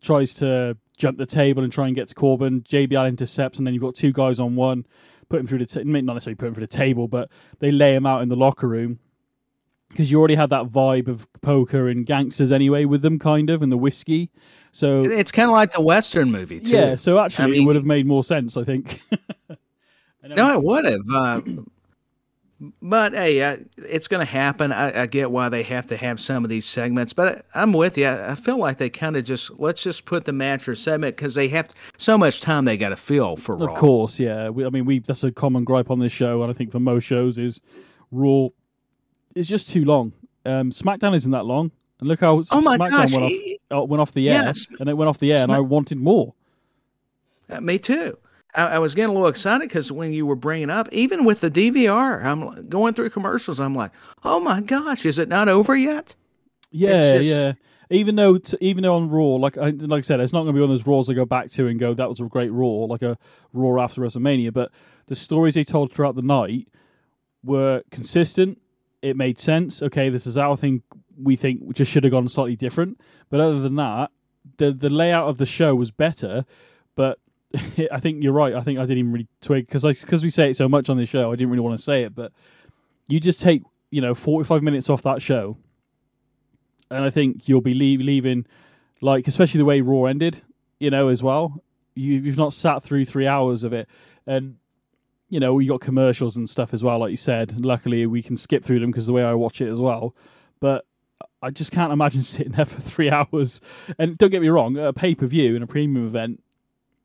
tries to jump the table and try and get to Corbin. JBL intercepts, and then you've got two guys on one. Put him through the t- not necessarily put him through the table, but they lay him out in the locker room because you already had that vibe of poker and gangsters anyway with them, kind of, and the whiskey. So it's kind of like the Western movie, too. Yeah. So actually, I mean, it would have made more sense, I think. no, it would have. Uh, but hey, uh, it's going to happen. I, I, get why they have to have some of these segments, but I, am with you. I, I feel like they kind of just let's just put the match or segment because they have so much time they got to fill for. Of Raw. course, yeah. We, I mean, we that's a common gripe on this show, and I think for most shows is Raw it's just too long. Um, SmackDown isn't that long, and look how oh SmackDown gosh. went off uh, went off the air, yes. and it went off the air, Smack- and I wanted more. Uh, me too. I, I, was getting a little excited because when you were bringing up, even with the DVR, I'm going through commercials. I'm like, oh my gosh, is it not over yet? Yeah, just... yeah. Even though, t- even though on Raw, like I, like I said, it's not going to be one of those Raws I go back to and go, that was a great Raw, like a Raw after WrestleMania. But the stories they told throughout the night were consistent it made sense. Okay, this is our thing. We think just should have gone slightly different. But other than that, the the layout of the show was better. But I think you're right. I think I didn't even really twig because because we say it so much on this show. I didn't really want to say it, but you just take you know 45 minutes off that show, and I think you'll be leave, leaving like especially the way Raw ended. You know as well. You, you've not sat through three hours of it, and you know, we got commercials and stuff as well, like you said. Luckily, we can skip through them because the way I watch it as well. But I just can't imagine sitting there for three hours. And don't get me wrong, a pay per view and a premium event,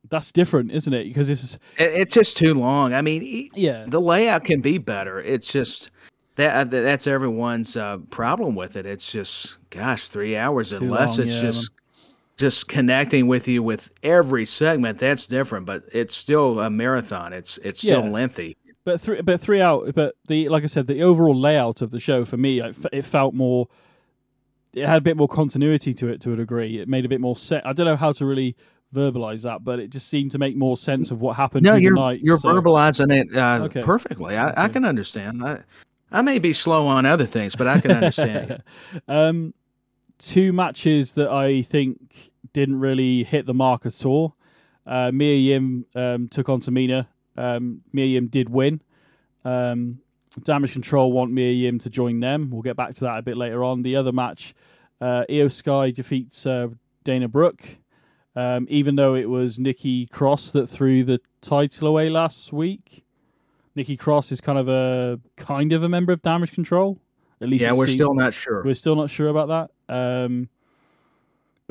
that's different, isn't it? Because it's it's just too long. I mean, yeah, the layout can be better. It's just that that's everyone's uh, problem with it. It's just, gosh, three hours unless long, it's yeah, just just connecting with you with every segment that's different but it's still a marathon it's it's still yeah. lengthy But three, but three out. But the like I said, the overall layout of the show for me, it, it felt more. It had a bit more continuity to it to a degree. It made a bit more set. I don't know how to really verbalize that, but it just seemed to make more sense of what happened no, you're, night. You're so. verbalizing it uh, Okay. perfectly. I, I can understand. I, I may be slow on other things, but I can understand. um, two matches that I think didn't really hit the mark at all. Uh, Mia Yim um, took on Tamina. Um, Mia Yim did win. Um, Damage Control want Mia Yim to join them. We'll get back to that a bit later on. The other match, uh, Iyo Sky defeats uh, Dana Brooke. Um, even though it was Nikki Cross that threw the title away last week, Nikki Cross is kind of a kind of a member of Damage Control. At least yeah, we're still not sure. we're still not sure about that. Um,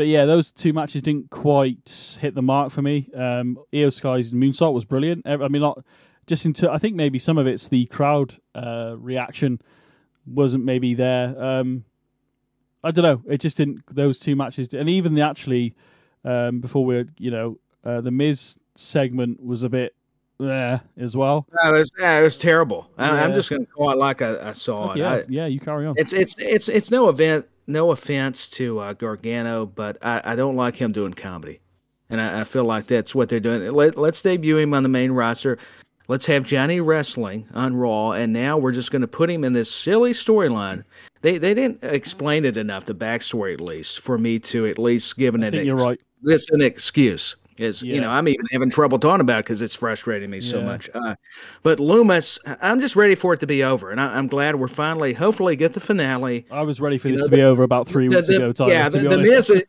but yeah, those two matches didn't quite hit the mark for me. Um, Iyo Sky's moonsault was brilliant. I mean, not just into. I think maybe some of it's the crowd uh, reaction wasn't maybe there. Um, I don't know. It just didn't. Those two matches, and even the actually um, before we, you know, uh, the Miz segment was a bit there as well. It was, that was terrible. I, I'm just going to call it like I, I saw it. yeah, I- yeah. You carry on. It's it's it's it's no event, no offense to uh, Gargano, but I, I don't like him doing comedy, and I, I feel like that's what they're doing. Let, let's debut him on the main roster. Let's have Johnny wrestling on Raw, and now we're just going to put him in this silly storyline. They they didn't explain it enough, the backstory at least, for me to at least give an I think ex- you're right. this an excuse is you know i'm even having trouble talking about because it's frustrating me so much uh, but Lumis i'm just ready for it to be over and I, i'm glad we're finally hopefully get the finale I was ready for You this know, to be over about three The- weeks the- ago. Tyler, yeah to the, be the honest. miz is,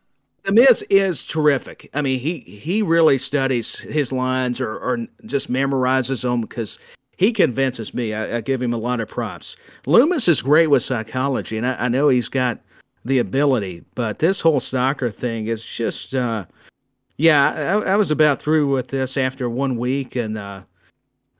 the miz is terrific i mean he he really studies his lines or, or just memorizes them because he convinces me I, I give him a lot of props Lumis is great with psychology and i, I know he's got the ability but this whole stalker thing is just uh yeah, I, I was about through with this after one week, and uh,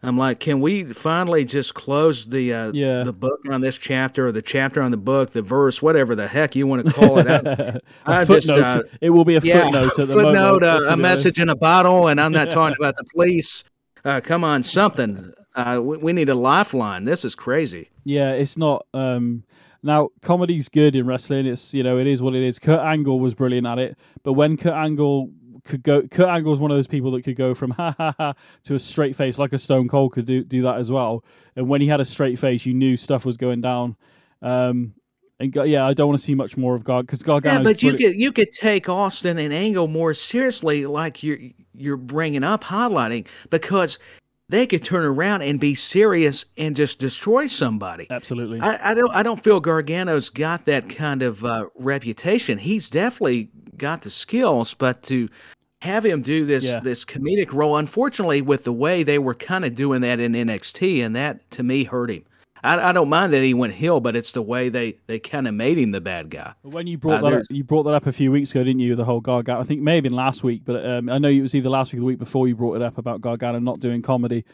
I'm like, can we finally just close the uh, Yeah. the book on this chapter, or the chapter on the book, the verse, whatever the heck you want to call it? I, I just, footnote. uh, it will be a yeah, footnote at the footnote, moment. uh, a message in a bottle, and I'm not talking about the police. Uh, come on, something. Uh, we, we need a lifeline. This is crazy. Yeah, it's not. Um, now, comedy's good in wrestling. It's you know it is what it is. Kurt Angle was brilliant at it, but when Kurt Angle could go, Kurt Angle is one of those people that could go from ha ha ha to a straight face, like a Stone Cold could do do that as well. And when he had a straight face, you knew stuff was going down. Um, and yeah, I don't want to see much more of God because Gargano's Yeah, but you could you could take Austin and Angle more seriously, like you're you're bringing up, highlighting, because they could turn around and be serious and just destroy somebody. absolutely. I, I don't I don't feel Gargano's got that kind of uh, reputation. He's definitely got the skills, but to have him do this Yeah. this comedic role, unfortunately, with the way they were kind of doing that in NXT, and that to me hurt him. I, I don't mind that he went heel, but it's the way they they kind of made him the bad guy. When you brought Uh, that up, you brought that up a few weeks ago, didn't you? The whole Gargano. I think it may have been last week, but um, I know it was either last week or the week before you brought it up about Gargano not doing comedy.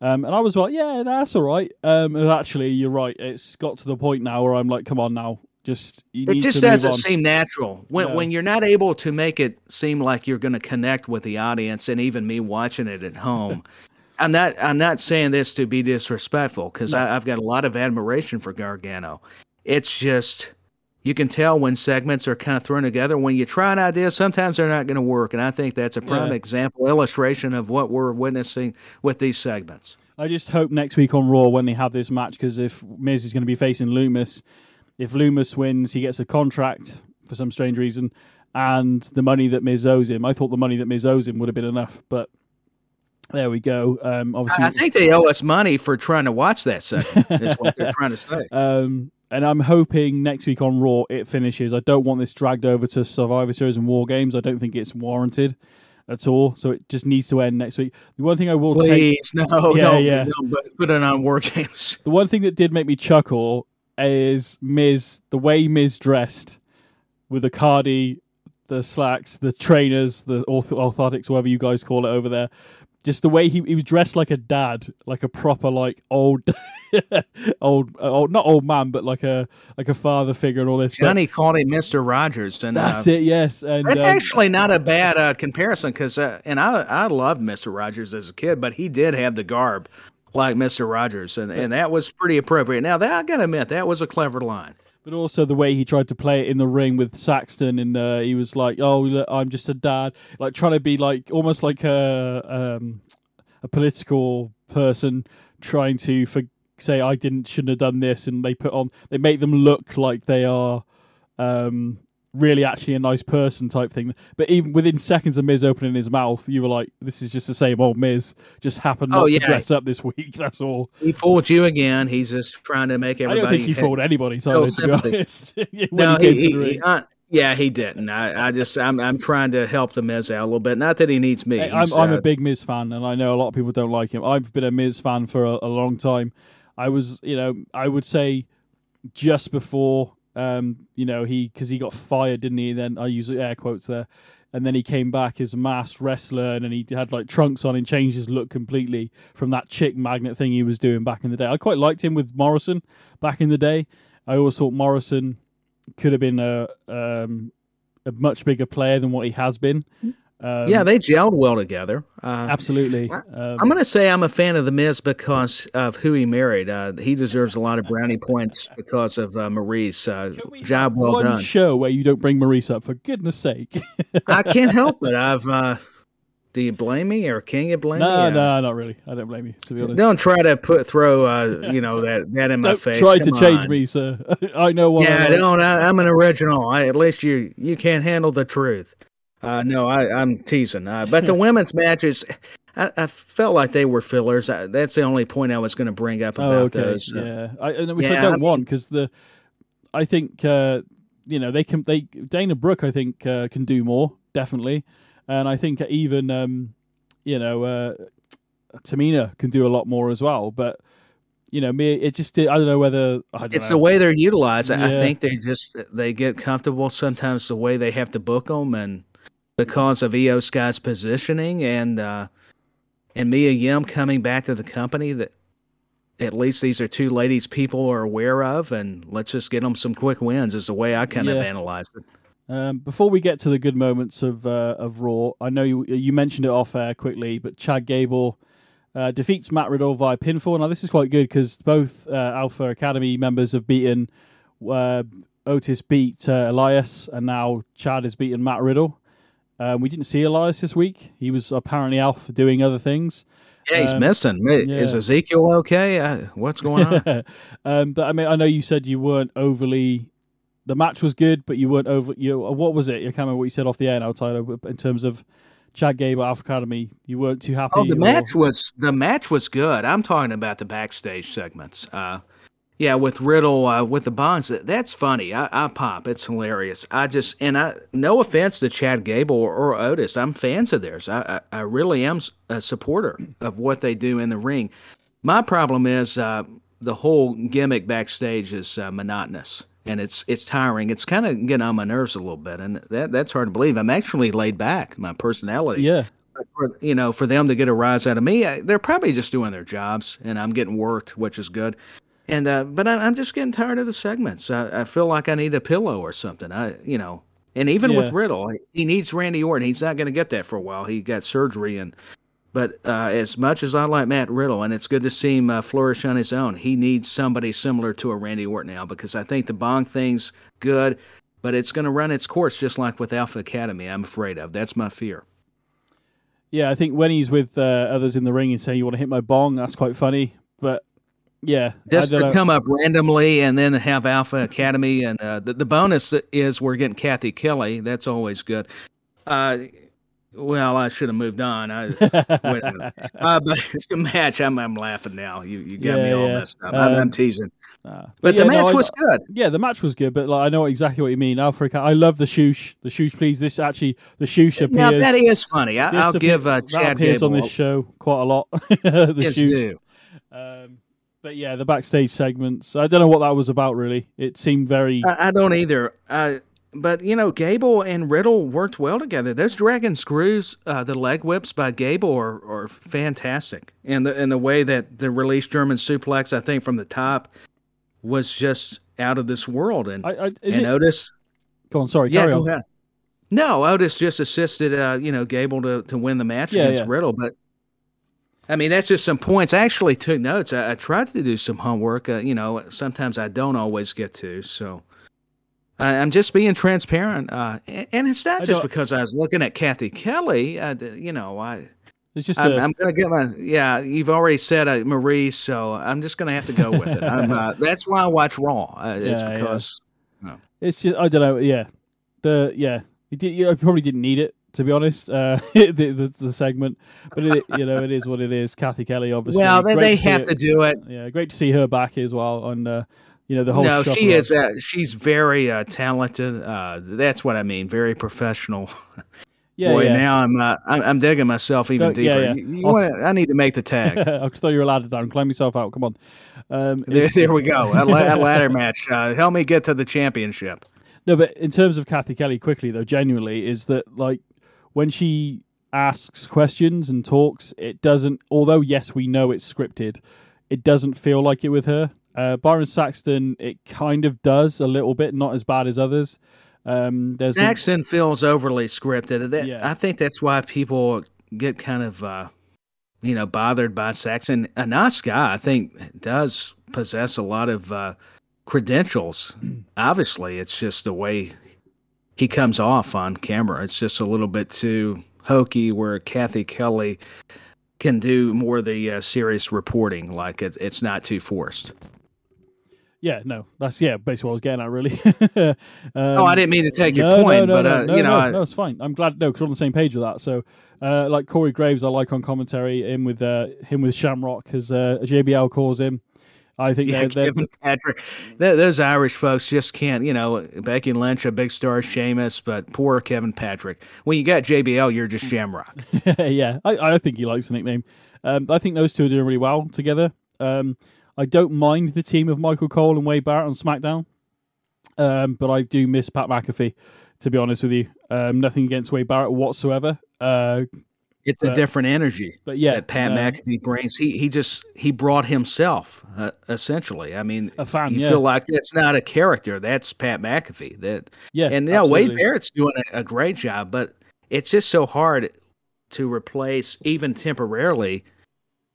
Um, and I was like, yeah, that's all right. Um, and actually, you're right. It's got to the point now where I'm like, come on now, just you It just doesn't seem natural when No. when you're not able to make it seem like you're going to connect with the audience, and even me watching it at home. I'm not I'm not saying this to be disrespectful because I've got a lot of admiration for Gargano. It's just you can tell when segments are kind of thrown together. When you try an idea, sometimes they're not going to work, and I think that's a prime Yeah. example illustration of what we're witnessing with these segments. I just hope next week on Raw when they have this match, because if Miz is going to be facing Lumis, if Lumis wins, he gets a contract for some strange reason, and the money that Miz owes him. I thought the money that Miz owes him would have been enough, but there we go. Um, obviously, I think they owe us money for trying to watch that segment. is what they're trying to say. Um, and I'm hoping next week on Raw it finishes. I don't want this dragged over to Survivor Series and War Games. I don't think it's warranted at all. So it just needs to end next week. The one thing I will take, Please, no, Yeah, don't, yeah. put- put it on War Games. the one thing that did make me chuckle is Miz, the way Miz dressed with the cardi, the slacks, the trainers, the orth- orthotics, whatever you guys call it over there. Just the way he, he was dressed like a dad, like a proper like old, old, old, not old man, but like a like a father figure and all this. But- Johnny called him Mister Rogers, and That's uh, it. Yes, and That's um, actually not a bad uh, comparison because, uh, and I I loved Mister Rogers as a kid, but he did have the garb. like Mister Rogers, and and that was pretty appropriate. Now that I gotta admit, that was a clever line. But also the way he tried to play it in the ring with Saxton, and uh, he was like, "Oh, look, I'm just a dad," like trying to be like almost like a um, a political person trying to for, say, "I didn't shouldn't have done this," and they put on they make them look like they are um, really actually a nice person type thing. But even within seconds of Miz opening his mouth, you were like, "This is just the same old Miz. Just happened not Oh, to dress up this week. That's all." He fooled you again. He's just trying to make everybody. I don't think he fooled anybody, Tyler. To be honest, No, he he, he, uh, yeah, he didn't. I, I just, I'm, I'm trying to help the Miz out a little bit. Not that he needs me. I'm, I'm uh, a big Miz fan, and I know a lot of people don't like him. I've been a Miz fan for a, a long time. I was, you know, I would say just before, um, you know, he because he got fired, didn't he? Then I use air quotes there, and then he came back as a masked wrestler, and he had like trunks on and changed his look completely from that chick magnet thing he was doing back in the day. I quite liked him with Morrison back in the day. I always thought Morrison could have been a um, a much bigger player than what he has been. Um, yeah, they gelled well together. Uh, absolutely. I- Um, I'm going to say I'm a fan of the Miz because of who he married. Uh, he deserves a lot of brownie points because of uh, Maryse. Uh, job well one done. show where you don't bring Maryse up, for goodness sake. I can't help it. I've. Uh, do you blame me, or can you blame me? no, no, not really. I don't blame you, to be honest. Don't try to put throw uh, you know that that in my don't face. try to Come change me, sir. I know what Yeah, I don't. I, I'm an original. I, at least you you can't handle the truth. Uh, no, I, I'm teasing. Uh, but the women's matches, I, I felt like they were fillers. I, that's the only point I was going to bring up about Oh, okay. those. Uh, yeah, I, and which I don't I want because the, I think uh, you know they can they Dana Brooke I think uh, can do more definitely, and I think even um, you know uh, Tamina can do a lot more as well. But you know me, it just did, I don't know whether don't It's know. the way they're utilized. I I think they just they get comfortable sometimes the way they have to book them, and because of Iyo Sky's positioning and uh, and Mia Yim coming back to the company, that at least these are two ladies people are aware of, and let's just get them some quick wins. Is the way I kind of analyze it. Um, before we get to the good moments of uh, of Raw, I know you you mentioned it off air quickly, but Chad Gable uh, defeats Matt Riddle via pinfall. Now this is quite good because both uh, Alpha Academy members have beaten uh, Otis beat uh, Elias, and now Chad has beaten Matt Riddle. Um, we didn't see Elias this week; he was apparently off doing other things. Yeah, he's Um, missing. Ma- Is. Ezekiel okay? Uh, what's going on? um, but I mean, I know you said you weren't overly. The match was good, but you weren't over. You what was it? I can't remember what you said off the air now, Tyler. but In terms of Chad Gable Alpha Academy, you weren't too happy. Oh, the or- match was the match was good. I'm talking about the backstage segments. Uh, yeah, with Riddle uh, with the bonds, that- that's funny. I, I pop. It's hilarious. I just and I no offense to Chad Gable or, or Otis. I'm fans of theirs. I, I I really am a supporter of what they do in the ring. My problem is uh, the whole gimmick backstage is uh, monotonous and it's it's tiring. It's kind of getting on my nerves a little bit, and that that's hard to believe. I'm actually laid back. My personality Yeah, for, you know, for them to get a rise out of me, I, they're probably just doing their jobs, and I'm getting worked, which is good. And uh, but I, I'm just getting tired of the segments. I, I feel like I need a pillow or something. I, you know, and even with Riddle, he needs Randy Orton. He's not going to get that for a while. He got surgery, and but uh, as much as I like Matt Riddle, and it's good to see him uh, flourish on his own, he needs somebody similar to a Randy Orton now because I think the Bong thing's good, but it's going to run its course just like with Alpha Academy. I'm afraid of. That's my fear. yeah. I think when he's with uh, others in the ring and saying you want to hit my bong, that's quite funny. But yeah, just to come up randomly and then have Alpha Academy. And uh, the, the bonus is we're getting Cathy Kelly. That's always good. Uh, well, I should have moved on. I, uh, but it's a match i'm, I'm laughing now. You you got me Yeah, all yeah. messed up. I'm, I'm Um, teasing. Uh, But yeah, the no, match I- was good. Yeah, the match was good, but like I know exactly what you mean. Alpha. I love the shoosh. The shoosh, please. This actually, the shoosh appears. Now that is funny. I, i'll appear- give uh, that Chad appears Gable. on this show quite a lot. the yes, shoosh. do. Um, but yeah, the backstage segments. I don't know what that was about. Really, it seemed very. I, I don't either. Uh, but you know, Gable and Riddle worked well together. Those dragon screws, uh, the leg whips by Gable are, are fantastic, and the and the way that the release German suplex, I think from the top, was just out of this world. And I, I, and it, Otis, go on. Sorry, yeah, on. No, Otis just assisted, uh, you know, Gable to, to win the match Yeah, against yeah. Riddle. But I mean, that's just some points. I actually took notes. I, I tried to do some homework. Uh, you know, sometimes I don't always get to. So I, am just being transparent. Uh, and, and, it's not just because I was looking at Cathy Kelly. Uh, you know, I. It's just. I'm, a, I'm gonna get my. Yeah, you've already said uh, Marie, so I'm just gonna have to go with it. Uh, that's why I watch Raw. Uh, it's yeah, because. Yeah. No. It's just I don't know. Yeah, the yeah. You, did, you probably didn't need it to be honest, uh, the, the, the segment. But it, you know, it is what it is. Cathy Kelly, obviously. Well, they, they to have to do it. Yeah, great to see her back as well. And uh, you know, the whole. No, she is. Uh, she's very uh, talented. Uh, that's what I mean. Very professional. Yeah, Boy, yeah. now I'm, uh, I'm, I'm digging myself even deeper. Yeah, yeah. You, you wanna, I need to make the tag. I thought you were ladder down. Climb yourself out. Come on. Um, there, there, we go. A, a ladder match. Uh, help me get to the championship. No, but in terms of Cathy Kelly, quickly though, genuinely is that like when she asks questions and talks, it doesn't. Although yes, we know it's scripted, it doesn't feel like it with her. Uh, Byron Saxton, it kind of does a little bit, not as bad as others. Um, there's Saxton the, feels overly scripted. That, yeah. I think that's why people get kind of, uh, you know, bothered by Saxton. A nice guy, I think, does possess a lot of uh, credentials. Obviously, it's just the way he comes off on camera. It's just a little bit too hokey, where Cathy Kelly can do more of the uh, serious reporting. Like it, it's not too forced. Yeah, no, that's yeah, basically what I was getting at, really. um, oh, I didn't mean to take your point, no, no, but uh, no, you know, no, I... no, it's fine. I'm glad no, because we're on the same page with that. So, uh, like Corey Graves, I like on commentary. Him with uh, him with Shamrock, as uh, JBL calls him. I think yeah, they're, they're, Patrick. Those Irish folks just can't, you know. Becky Lynch, a big star, Sheamus, but poor Kevin Patrick. When you got JBL, you're just Shamrock. yeah, I, I, think he likes the nickname. Um, I think those two are doing really well together. Um, I don't mind the team of Michael Cole and Wade Barrett on SmackDown, um, but I do miss Pat McAfee. To be honest with you, um, nothing against Wade Barrett whatsoever. Uh, it's but, a different energy. But yeah, that Pat um, McAfee brings. He he just he brought himself uh, essentially. I mean, fan. You yeah. feel like that's not a character. That's Pat McAfee. That yeah, and yeah, Wade Barrett's doing a, a great job, but it's just so hard to replace even temporarily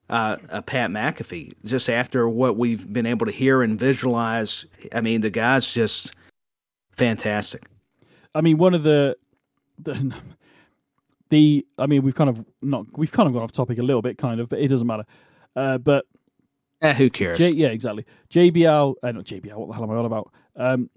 uh, a Pat McAfee. Just after what we've been able to hear and visualize, I mean, the guy's just fantastic. I mean, one of the, the the I mean we've kind of not we've kind of gone off topic a little bit, kind of, but it doesn't matter. Uh, but eh, who cares? J, yeah, exactly. JBL, uh, not JBL. What the hell am I on about? Um,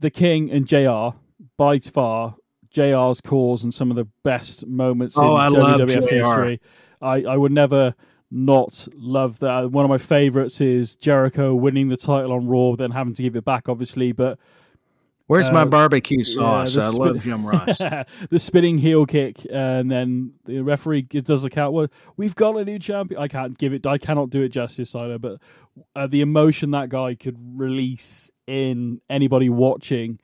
the King and JR by far JR's calls and some of the best moments oh, in I WWF history. I, I would never not love that. One of my favorites is Jericho winning the title on Raw, then having to give it back, obviously. But Where's uh, my barbecue sauce? Yeah, I spin- love Jim Ross. the spinning heel kick, and then the referee does the count. Well, we've got a new champion. I can't give it. I cannot do it justice, either. But uh, the emotion that guy could release in anybody watching,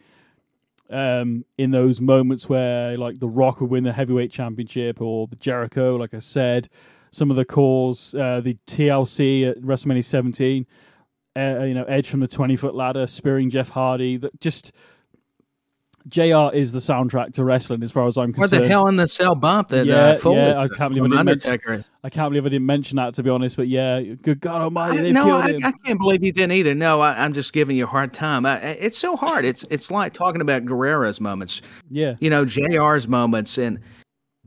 um, in those moments where like the Rock would win the heavyweight championship, or the Jericho, like I said, some of the calls, uh, the TLC at WrestleMania 17. Uh, you know, Edge from the twenty foot ladder, spearing Jeff Hardy. That just JR is the soundtrack to wrestling, as far as I'm concerned. What the hell in the cell bump that? Yeah, uh, yeah. I can't believe I didn't mention. I can't believe I didn't mention that to be honest. But yeah, good God Almighty, I, no, I, I, can't believe you didn't either. No, I, am just giving you a hard time. I, it's so hard. It's it's like talking about Guerrero's moments. Yeah, you know JR's moments and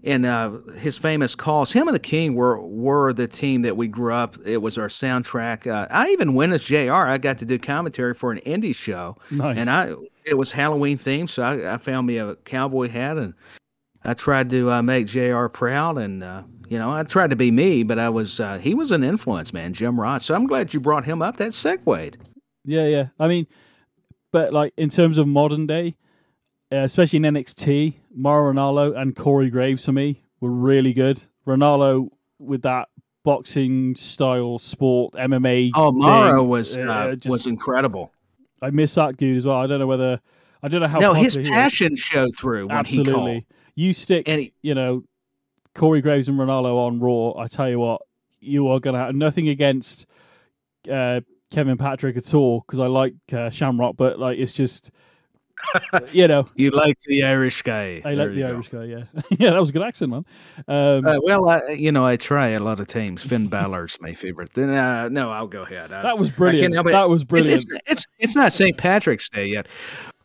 and uh, his famous calls. Him and the King were were the team that we grew up. It was our soundtrack. Uh, I even went as Jr. I got to do commentary for an indie show, nice. and I it was Halloween themed, so I, I found me a cowboy hat and I tried to uh, make Jr. proud, and uh, you know I tried to be me, but I was uh, he was an influence, man, Jim Ross. So I'm glad you brought him up. That segued. Yeah, yeah. I mean, but like in terms of modern day, uh, especially in NXT, Mauro Ranallo and Corey Graves for me were really good. Ranallo with that boxing style sport MMA. Oh, Mauro was uh, uh, just, was incredible. I miss that dude as well. I don't know whether I don't know how. No, his passion showed through. Absolutely, you stick, he, you know, Corey Graves and Ranallo on Raw. I tell you what, you are gonna have nothing against uh, Kevin Patrick at all because I like uh, Shamrock, but like it's just you know, you like the Irish guy. I like the Irish guy. Yeah, yeah, that was a good accent, man. Um, uh, well, I, you know, I try a lot of times. Finn Balor's my favorite. Then, uh, no, I'll go ahead. I, that was brilliant. That was brilliant. It's, it's, it's, it's not St. Patrick's Day yet.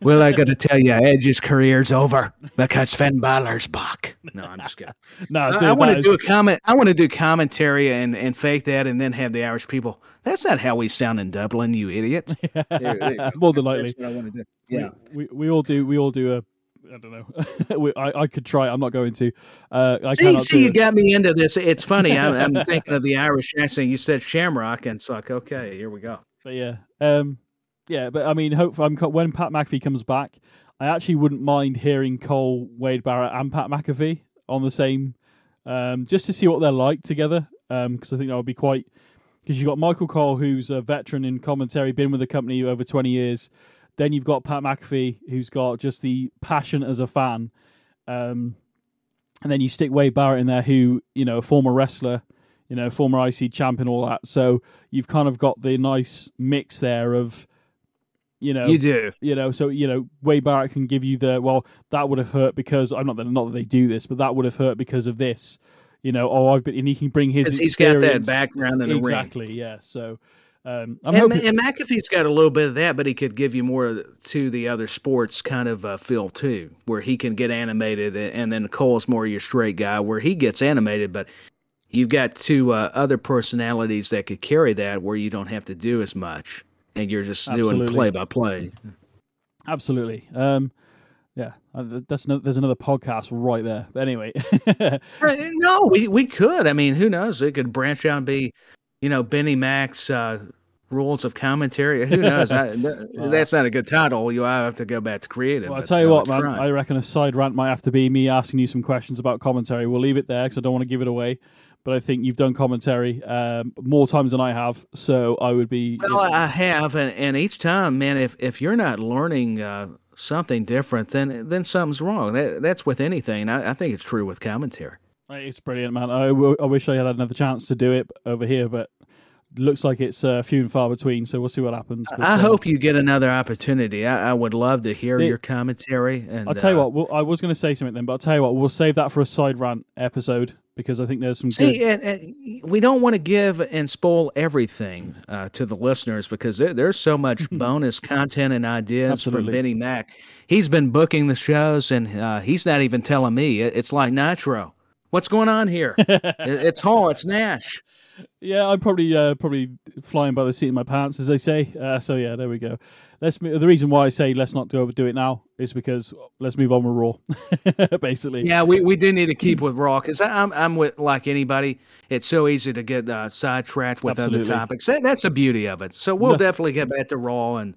Well, I got to tell you, Edge's career's over because Finn Balor's back. No, I'm just kidding. no, dude, I, I want to do a comment. I want to do commentary and, and fake that, and then have the Irish people. That's not how we sound in Dublin, you idiot. More than likely. That's what I want to do. Yeah, we, we, we all do. We all do a I don't know. I, I could try. I'm not going to. Uh, I see, see you it. got me into this. It's funny. I'm, I'm, thinking of the Irish accent. You said Shamrock, and it's like, okay, here we go. But yeah, um, yeah. But I mean, hope I'm, when Pat McAfee comes back, I actually wouldn't mind hearing Cole, Wade Barrett, and Pat McAfee on the same, um, just to see what they're like together. Because um, I think that would be quite. Because you've got Michael Cole, who's a veteran in commentary, been with the company over 20 years. Then you've got Pat McAfee, who's got just the passion as a fan. Um, and then you stick Wade Barrett in there, who, you know, a former wrestler, you know, former IC champion, all that. So you've kind of got the nice mix there of, you know, you do, you know, so you know, Wade Barrett can give you the well, that would have hurt because I'm not that not that they do this, but that would have hurt because of this. You know, oh, I've been, and he can bring his. He's got that background in the exactly, ring. yeah. So um, and, hoping... and, McAfee's got a little bit of that, but he could give you more to the other sports kind of uh, feel too, where he can get animated, and then Cole's more your straight guy, where he gets animated, but you've got two uh, other personalities that could carry that, where you don't have to do as much, and you're just Absolutely. doing play by play. Absolutely. Um, yeah, uh, that's no, there's another podcast right there. But anyway, no, we we could. I mean, who knows? It could branch out and be you know, Benny Mac's uh, rules of commentary. Who knows? I, that's not a good title. You have to go back to creative. Well, I'll tell you what, man. I reckon a side rant might have to be me asking you some questions about commentary. We'll leave it there because I don't want to give it away. But I think you've done commentary um, more times than I have, so I would be. Well, I have, and, and each time, man, if if you're not learning uh, something different, then then something's wrong. That, that's with anything. I, I think it's true with commentary. It's brilliant, man. I, w- I wish I had another chance to do it over here, but looks like it's uh, few and far between. So we'll see what happens. But, I uh, hope you get another opportunity. I, I would love to hear it, your commentary. And I'll tell you uh, what. We'll, I was going to say something then, but I'll tell you what. We'll save that for a side rant episode because I think there's some. See, good... and, and we don't want to give and spoil everything uh, to the listeners because there, there's so much bonus content and ideas Absolutely. from Benny Mac. He's been booking the shows, and uh, he's not even telling me. It's like Nitro. What's going on here? it's Hall. It's Nash. Yeah, I'm probably uh, probably flying by the seat of my pants, as they say. Uh, so yeah, there we go. Let's. The reason why I say let's not do it now is because let's move on with Raw, basically. Yeah, we, we do need to keep with Raw because I'm I'm with like anybody. It's so easy to get uh, sidetracked with Absolutely. other topics. That's the beauty of it. So we'll no. definitely get back to Raw and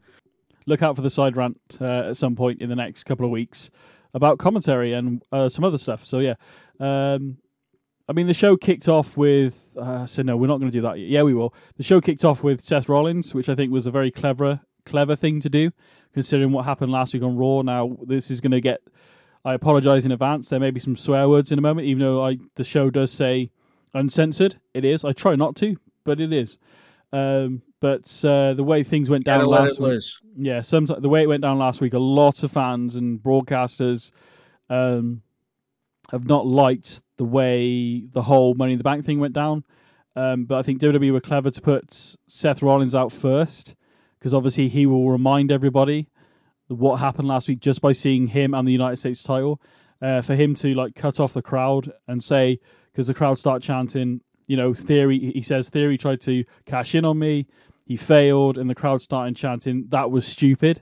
look out for the side rant uh, at some point in the next couple of weeks about commentary and uh, some other stuff. So yeah. Um, I mean, the show kicked off with. Uh, so no, we're not going to do that. Yet. Yeah, we will. The show kicked off with Seth Rollins, which I think was a very clever, clever thing to do, considering what happened last week on Raw. Now this is going to get. I apologize in advance. There may be some swear words in a moment, even though I the show does say uncensored. It is. I try not to, but it is. Um, but uh, the way things went down last week, yeah, sometimes the way it went down last week, a lot of fans and broadcasters um, have not liked the way the whole Money in the Bank thing went down. Um, but I think WWE were clever to put Seth Rollins out first because obviously he will remind everybody what happened last week just by seeing him and the United States title. Uh, for him to like cut off the crowd and say because the crowd start chanting, you know, Theory. He says Theory tried to cash in on me, he failed, and the crowd started chanting that was stupid.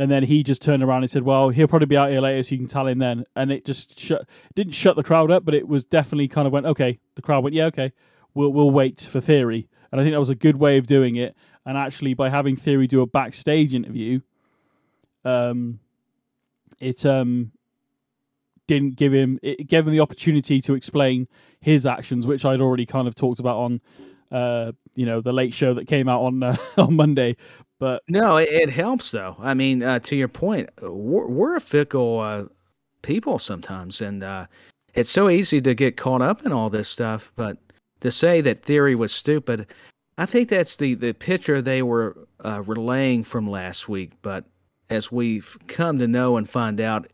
And then he just turned around and said, "Well, he'll probably be out here later, so you can tell him then." And it just shut, didn't shut the crowd up, but it was definitely kind of went, "Okay." The crowd went, "Yeah, okay, we'll we'll wait for Theory." And I think that was a good way of doing it. And actually, by having Theory do a backstage interview, um, it um didn't give him it gave him the opportunity to explain his actions, which I'd already kind of talked about on uh, you know, the late show that came out on uh, on Monday. But no, it, it helps though. I mean, uh, to your point, we're, we're a fickle uh, people sometimes, and uh, it's so easy to get caught up in all this stuff. But to say that theory was stupid, I think that's the the picture they were uh, relaying from last week. But as we've come to know and find out,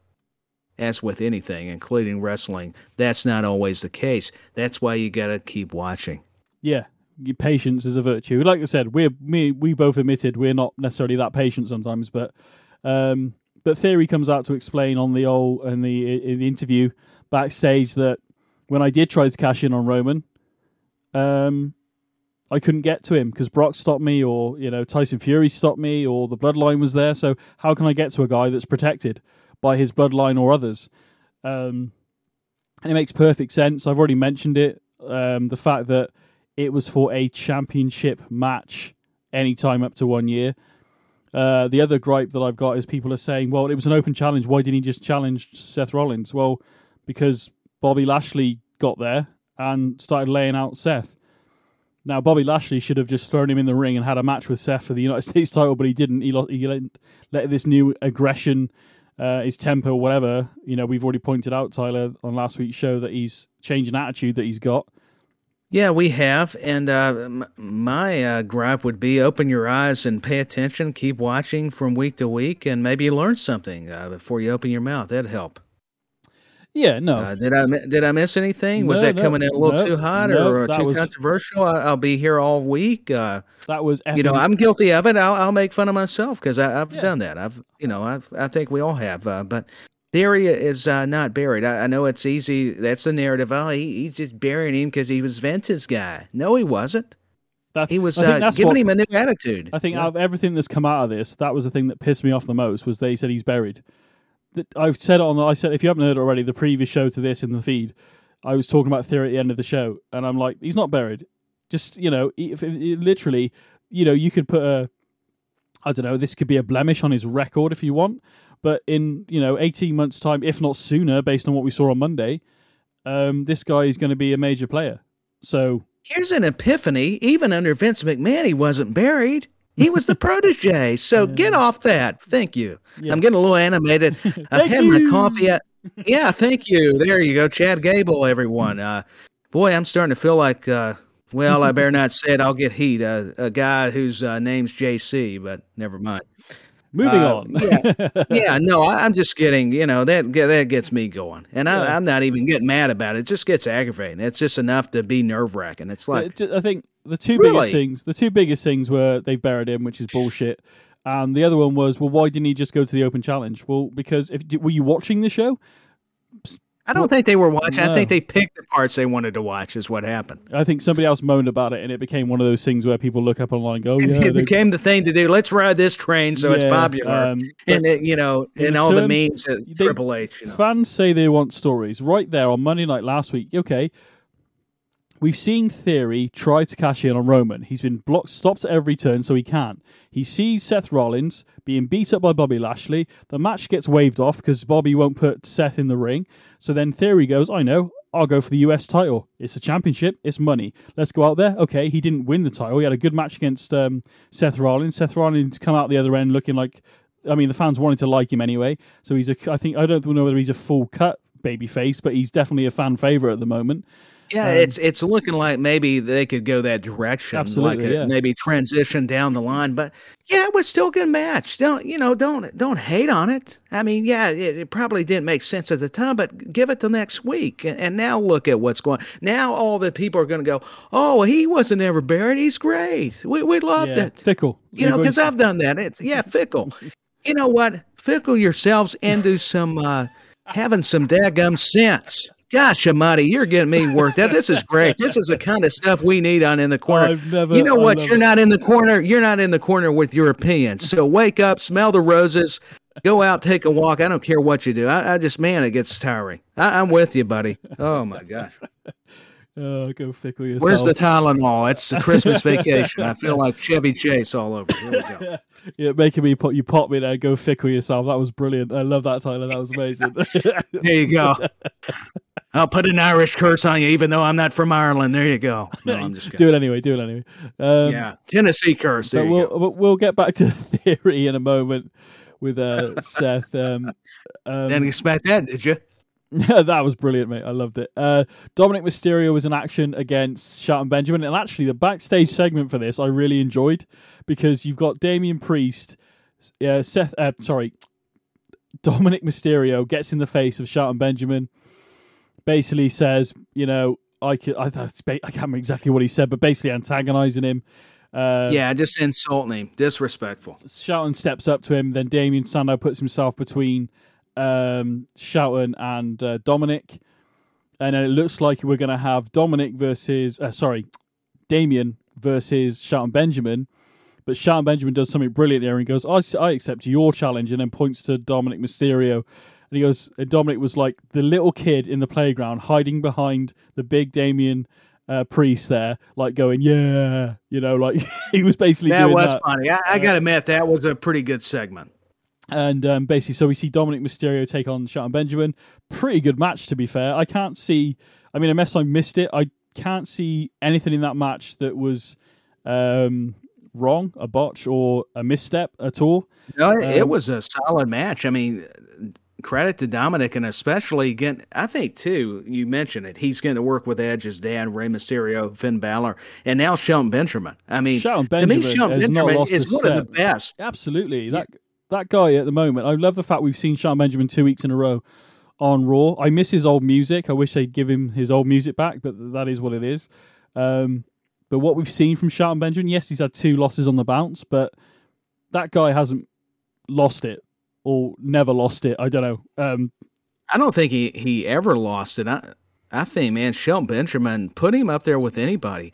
as with anything, including wrestling, that's not always the case. That's why you got to keep watching. Yeah, patience is a virtue. Like I said, we're me we both admitted we're not necessarily that patient sometimes, but um, but theory comes out to explain on the old in the in the interview backstage that when I did try to cash in on Roman, um, I couldn't get to him because Brock stopped me, or you know Tyson Fury stopped me, or the bloodline was there. So how can I get to a guy that's protected by his bloodline or others? Um, and it makes perfect sense. I've already mentioned it. Um, the fact that it was for a championship match, anytime up to one year. Uh, the other gripe that I've got is people are saying, well, it was an open challenge. Why didn't he just challenge Seth Rollins? Well, because Bobby Lashley got there and started laying out Seth. Now, Bobby Lashley should have just thrown him in the ring and had a match with Seth for the United States title, but he didn't. He, he let, let this new aggression, uh, his temper, whatever. You know, we've already pointed out, Tyler, on last week's show that he's changed an attitude that he's got. Yeah, we have. And uh, my uh, gripe would be open your eyes and pay attention, keep watching from week to week, and maybe learn something uh, before you open your mouth. That'd help. Yeah, no. Uh, did I did I miss anything? Was No, that no, coming in a little no, too hot or too was- controversial? I, I'll be here all week. Uh, That was you know, I'm guilty of it. I'll, I'll make fun of myself because I've Yeah. done that. I've, you know, I've, I think we all have. Uh, but theory is uh, not buried. I, I know it's easy. That's the narrative. Oh, he, he's just burying him because he was Vince's guy. No, he wasn't. that- He was I think uh, that's giving what- him a new attitude. I think Yeah. out of everything that's come out of this, that was the thing that pissed me off the most. Was they said he's buried. That I've said on. I said if you haven't heard already, the previous show to this in the feed, I was talking about theory at the end of the show, and I'm like, he's not buried. Just you know, if, if- literally, you know, you could put a, I don't know, this could be a blemish on his record if you want, but in you know, 18 months time, if not sooner, based on what we saw on Monday, um, this guy is going to be a major player. So Here's an epiphany. Even under Vince McMahon, he wasn't buried. He was the protege. So get off that. Thank you. Yeah. I'm getting a little animated. I Thank had my coffee. At, yeah, thank you. There you go, Chad Gable. Everyone. Uh, boy, I'm starting to feel like. Uh, well, I better not say it. I'll get heat. Uh, a guy whose uh, name's JC, but never mind. Moving Uh, on. yeah. yeah, no, I, I'm just getting, you know, that that gets me going, and I, Yeah. I'm not even getting mad about it. It just gets aggravating. It's just enough to be nerve wracking. It's like, I think the two Really? biggest things, the two biggest things were they buried him, which is bullshit, and the other one was, well, why didn't he just go to the Open Challenge? Well, because if were you watching the show? I don't think they were watching. I think they picked the parts they wanted to watch. Is what happened. I think somebody else moaned about it, and it became one of those things where people look up online, and go, oh, yeah, it became the thing to do. Let's ride this train so it's popular. um, and it, you know, in and all the memes at they- Triple H. You know. fans say they want stories right there on Monday night last week. Okay, we've seen Theory try to cash in on Roman. He's been blocked, stopped at every turn, so he can't. He sees Seth Rollins being beat up by Bobby Lashley. The match gets waved off because Bobby won't put Seth in the ring. So then Theory goes, "I know." I'll go for the US title. It's a championship. It's money. Let's go out there. Okay, he didn't win the title. He had a good match against um, Seth Rollins. Seth Rollins come out the other end looking like I mean, the fans wanted to like him anyway. So he's a. I think I don't know whether he's a full cut baby face, but he's definitely a fan favorite at the moment. Yeah, Um, it's it's looking like maybe they could go that direction, Absolutely, like a- yeah. maybe transition down the line. But yeah, it was still a good match. Don't you know? Don't don't hate on it. I mean, yeah, it, it probably didn't make sense at the time, but give it the next week, and, and now look at what's going. Now all the people are going to go, oh, he wasn't ever buried. He's great. We we loved yeah, it. fickle. You You're know, because to- I've done that. It's yeah, fickle. you know what? Fickle yourselves into some uh having some daggum sense. Gosh almighty, you're getting me worked out. This is great. This is the kind of stuff we need on in the corner. I've never- you know I what? You're it. not in the corner. You're not in the corner with your opinions. So wake up, smell the roses, go out, take a walk. I don't care what you do. I, I just man, it gets tiring. I, I'm with you, buddy. Oh my gosh. Oh, go fickle yourself. Where's the Tylenol? It's the Christmas vacation. I feel like Chevy Chase all over. Here we go. yeah, making me put you pop me there. Go fickle yourself. That was brilliant. I love that Tyler. That was amazing. There you go. I'll put an Irish curse on you, even though I'm not from Ireland. There you go. No, I'm just do it anyway. Do it anyway. Um, Yeah, Tennessee curse. There but you we'll go. we'll- we'll get back to theory in a moment with uh, Seth. Um, um, Didn't expect that, did you? that was brilliant, mate. I loved it. Uh, Dominic Mysterio was in action against Shelton Benjamin, and actually, the backstage segment for this I really enjoyed because you've got Damian Priest yeah, Seth. Uh, sorry, Dominic Mysterio gets in the face of Shelton Benjamin. Basically says, you know, I could, I, I can't remember exactly what he said, but basically antagonizing him. Uh, yeah, just insulting him, disrespectful. Shelton steps up to him. Then Damien Sandow puts himself between um, Shelton and uh, Dominic, and then it looks like we're going to have Dominic versus, uh, sorry, Damian versus Shelton Benjamin. But Shelton Benjamin does something brilliant here and goes, I, I accept your challenge, and then points to Dominic Mysterio. And he goes, and Dominic was like the little kid in the playground hiding behind the big Damian uh, priest there, like going, yeah, you know, like he was basically that was that. funny. I, I got to admit, that was a pretty good segment. And um, basically, so we see Dominic Mysterio take on Shelton Benjamin. Pretty good match, to be fair. I can't see. I mean, unless I missed it, I can't see anything in that match that was um, wrong, a botch, or a misstep at all. No, um, it was a solid match. I mean, credit to Dominic, and especially again, I think too. You mentioned it. He's going to work with Edge's dad, Rey Mysterio, Finn Balor, and now Shelton Benjamin. I mean, Shelton Benjamin to me, Shelton Benjamin is one step. of the best. Absolutely, that that guy at the moment. I love the fact we've seen Shelton Benjamin two weeks in a row on Raw. I miss his old music. I wish they'd give him his old music back, but that is what it is. Um, but what we've seen from Shelton Benjamin, yes, he's had two losses on the bounce, but that guy hasn't lost it or never lost it. I don't know. Um, I don't think he, he ever lost it. I I think, man, Shelton Benjamin put him up there with anybody.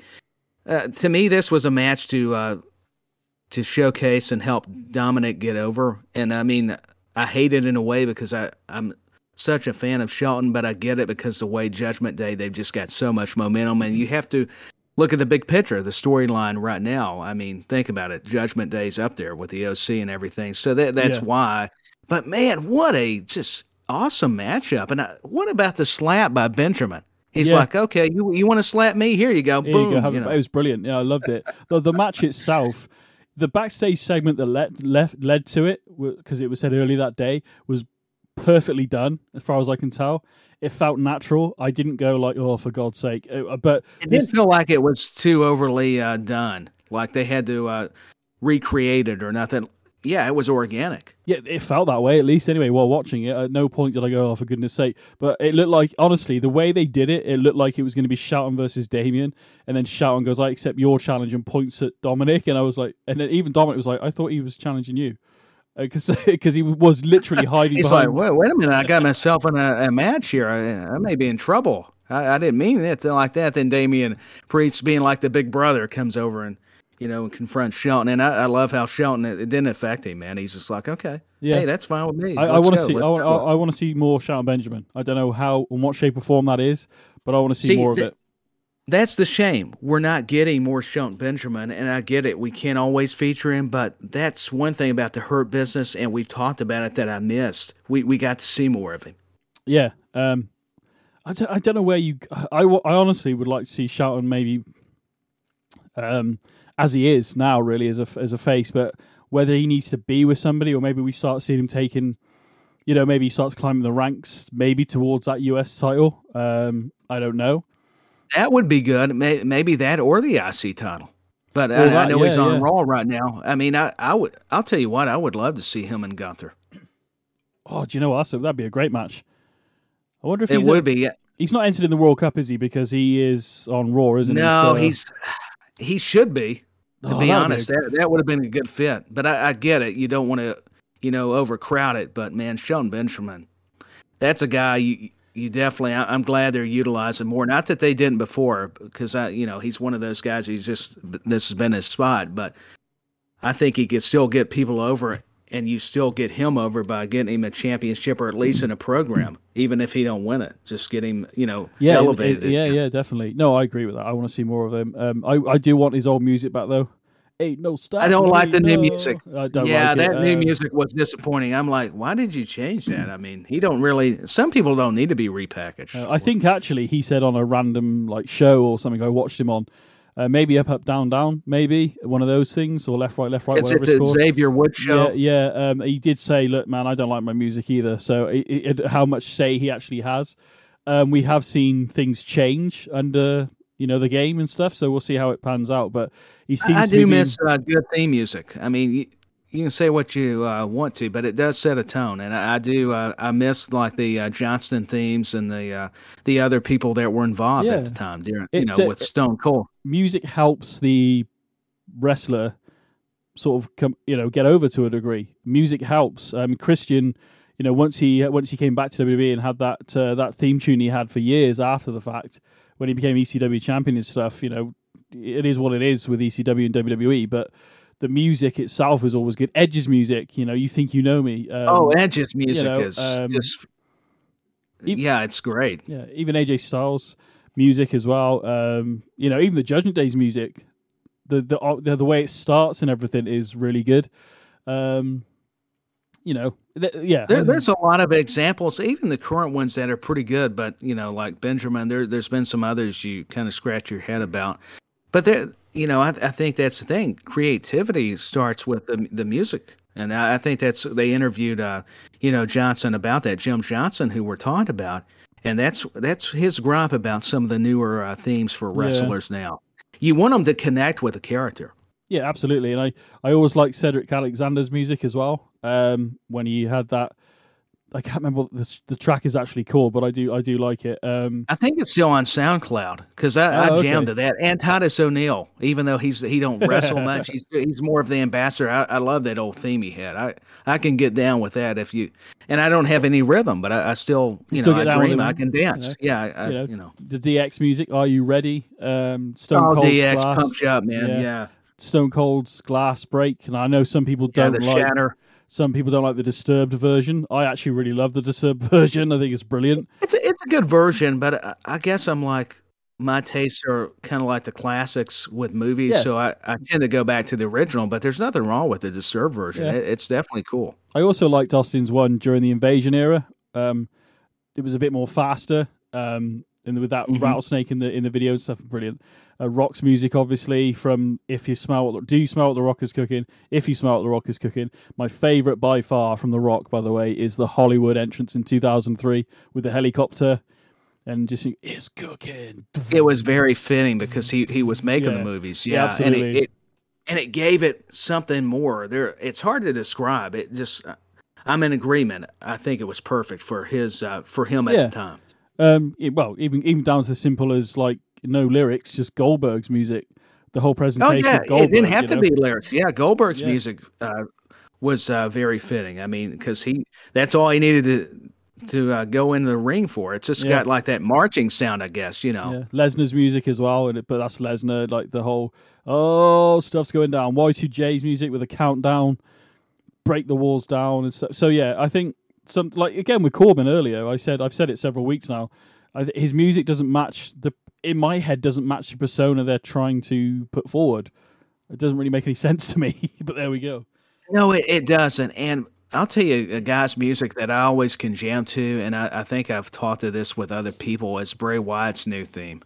Uh, to me, this was a match to uh, to showcase and help Dominic get over. And I mean, I hate it in a way because I I'm such a fan of Shelton, but I get it because the way Judgment Day they've just got so much momentum, and you have to look at the big picture, the storyline right now. I mean, think about it. Judgment Day's up there with the OC and everything, so that that's Yeah. why. But man, what a just awesome matchup! And I, what about the slap by Benjamin? He's Yeah. like, okay, you you want to slap me? Here you go. Here Boom. you go. You it. know. It was brilliant. Yeah, I loved it. the, the match itself, the backstage segment that led led, led to it, because it was said earlier that day, was perfectly done as far as I can tell. It felt natural. I didn't go like, oh, for God's sake. Uh, But It didn't feel like it was too overly uh, done, like they had to uh, recreate it or nothing. Yeah, it was organic. Yeah, it felt that way at least. Anyway, while watching it, at no point did I go, "Oh, for goodness' sake!" But it looked like, honestly, the way they did it, it looked like it was going to be Shelton versus Damian, and then Shelton goes, "I accept your challenge," and points at Dominic, and I was like, and then even Dominic was like, "I thought he was challenging you," uh, because because he was literally hiding He's behind. like, wait, wait a minute, I got myself in a, a match here. I, I may be in trouble. I, I didn't mean it like that. Then Damian Priest, being like the big brother, comes over and you know and confronts Shelton. And I, I love how Shelton it, it didn't affect him, man. He's just like, okay, Yeah. hey, that's fine with me. I, I want to see. I Let's. I, I want to see more Shelton Benjamin. I don't know how, in what shape or form that is, but I want to see, See, more of it. That's the shame. We're not getting more Shelton Benjamin, and I get it. We can't always feature him, but that's one thing about the Hurt business, and we've talked about it that I missed. We we got to see more of him. Yeah. Um, I don't, I don't know where you. I, I honestly would like to see Shelton maybe, um, as he is now, really as a as a face, but whether he needs to be with somebody or maybe we start seeing him taking, you know, maybe he starts climbing the ranks, maybe towards that US title. Um, I don't know. That would be good. Maybe that or the IC title. But Well, I, I that- know he's on yeah. Raw right now. I mean, I, I would. I'll tell you what. I would love to see him and Gunther. Oh, do you know what? That'd be a great match. I wonder if It would be. he's not entered in the World Cup, is he? Because he is on Raw, isn't he? No, So- he's he should be. To Oh, be honest, that, that would have been a good fit. But I, I get it. You don't want to, you know, overcrowd it. But man, Shelton Benjamin, that's a guy you you definitely. I, I'm glad they're utilizing more. Not that they didn't before, because I, you know, he's one of those guys. He's just this has been his spot. But I think he could still get people over, and you still get him over by getting him a championship or at least in a program, even if he don't win it. Just get him, you know, yeah, elevated. it- yeah, yeah, definitely. No, I agree with that. I want to see more of him. Um, I, I do want his old music back though. Ain't no stop. I don't like the new music. I don't yeah, like that it. new Um, music was disappointing. I'm like, why did you change that? I mean, he don't really. Some people don't need to be repackaged. Uh, I think actually he said on a random like show or something I watched him on, uh, maybe up up down down, maybe one of those things or left right left right. it's whatever it's it's called. Xavier Wood show. Yeah, yeah. Um, he did say, "Look, man, I don't like my music either." So, it, it, how much say he actually has? Um, we have seen things change under you know the game and stuff, so we'll see how it pans out. But he seems I to be do being- miss uh, good theme music. I mean, you, can say what you uh, want to, but it does set a tone, and I, I do. Uh, I miss like the uh, Johnston themes and the uh, the other people that were involved Yeah. at the time, during, you know, with Stone Cold. music helps the wrestler sort of come, you know get over to a degree. Music helps. Um, Christian, you know, once he once he came back to WWE and had that uh, that theme tune he had for years after the fact when he became ECW champion and stuff, you know, it is what it is with ECW and WWE, but. The music itself is always good. Edge's music, you know, you think you know me. Um, oh, Edge's music know, is um, just. yeah, it's great. Yeah, even AJ Styles music as well. Um, you know, even the Judgment Day's music, the the uh, the, the way it starts and everything is really good. Um, you know, th- yeah, There, there's a lot of examples, even the current ones that are pretty good. But you know, like Benjamin, there there's been some others you kind of scratch your head about. But there, you know, I, I think that's the thing. Creativity starts with the the music, and I, I think that's they interviewed, uh, you know, Johnston about that. Jim Johnston, who we're talking about, and that's that's his gripe about some of the newer uh, themes for Yeah. wrestlers now. You want them to connect with the character. yeah, absolutely. And I I always like Cedric Alexander's music as well. Um, when he had that, I can't remember what the, the track is actually called, but I do I do like it. Um, I think it's still on SoundCloud because I, Oh, I jammed okay. to that. And Titus O'Neil, even though he's he don't wrestle much, he's he's more of the ambassador. I, I love that old theme he had. I I can get down with that if you. And I don't have any rhythm, but I, I still you, You know get I dream I can dance. you know? Yeah, you know, you know. the DX music. Are you ready? Um, Stone Oh, Cold's DX Glass. pumps you up, man. Yeah. Yeah, Stone Cold's Glass Break, and I know some people don't the like. shatter. Some people don't like the Disturbed version. I actually really love the Disturbed version. I think it's brilliant. It's a, it's a good version, but I, I guess I'm like my tastes are kind of like the classics with movies, Yeah. so I, I tend to go back to the original. But there's nothing wrong with the Disturbed version. Yeah. It, it's definitely cool. I also liked Austin's one during the Invasion era. Um, it was a bit more faster, um, and with that Mhm. rattlesnake in the in the video and stuff, brilliant. Uh, Rock's music, obviously, from "If You Smell What," do you smell what the Rock is cooking? If you smell what the Rock is cooking, my favorite by far from the Rock, by the way, is the Hollywood entrance in 2003 with the helicopter and just it's cooking. it was very fitting because he he was making Yeah. the movies. Yeah, Yeah, and absolutely. it, it and it gave it something more. There, it's hard to describe. It just, I'm in agreement. I think it was perfect for his uh, for him at Yeah. the time. Um, it- well, even even down to the simple as like no lyrics, just Goldberg's music. The whole presentation. Oh presentation. yeah, Goldberg, it didn't have to know? be lyrics. Yeah, Goldberg's Yeah. music uh, was uh, very fitting. I mean, because he that's all he needed to to uh, go into the ring for. It's just Yeah. got like that marching sound, I guess. You know. Yeah, Lesnar's music as well, and it, but that's Lesnar. Like the whole oh stuff's going down. Y two J's music with a countdown, break the walls down and stuff. So yeah, I think some like again with Corbin earlier. I said I've said it several weeks now. I, his music doesn't match the in my head doesn't match the persona they're trying to put forward. It doesn't really make any sense to me. but there we go. No, it, it doesn't. And I'll tell you a guy's music that I always can jam to, and I, I think I've talked to this with other people, is Bray Wyatt's new theme.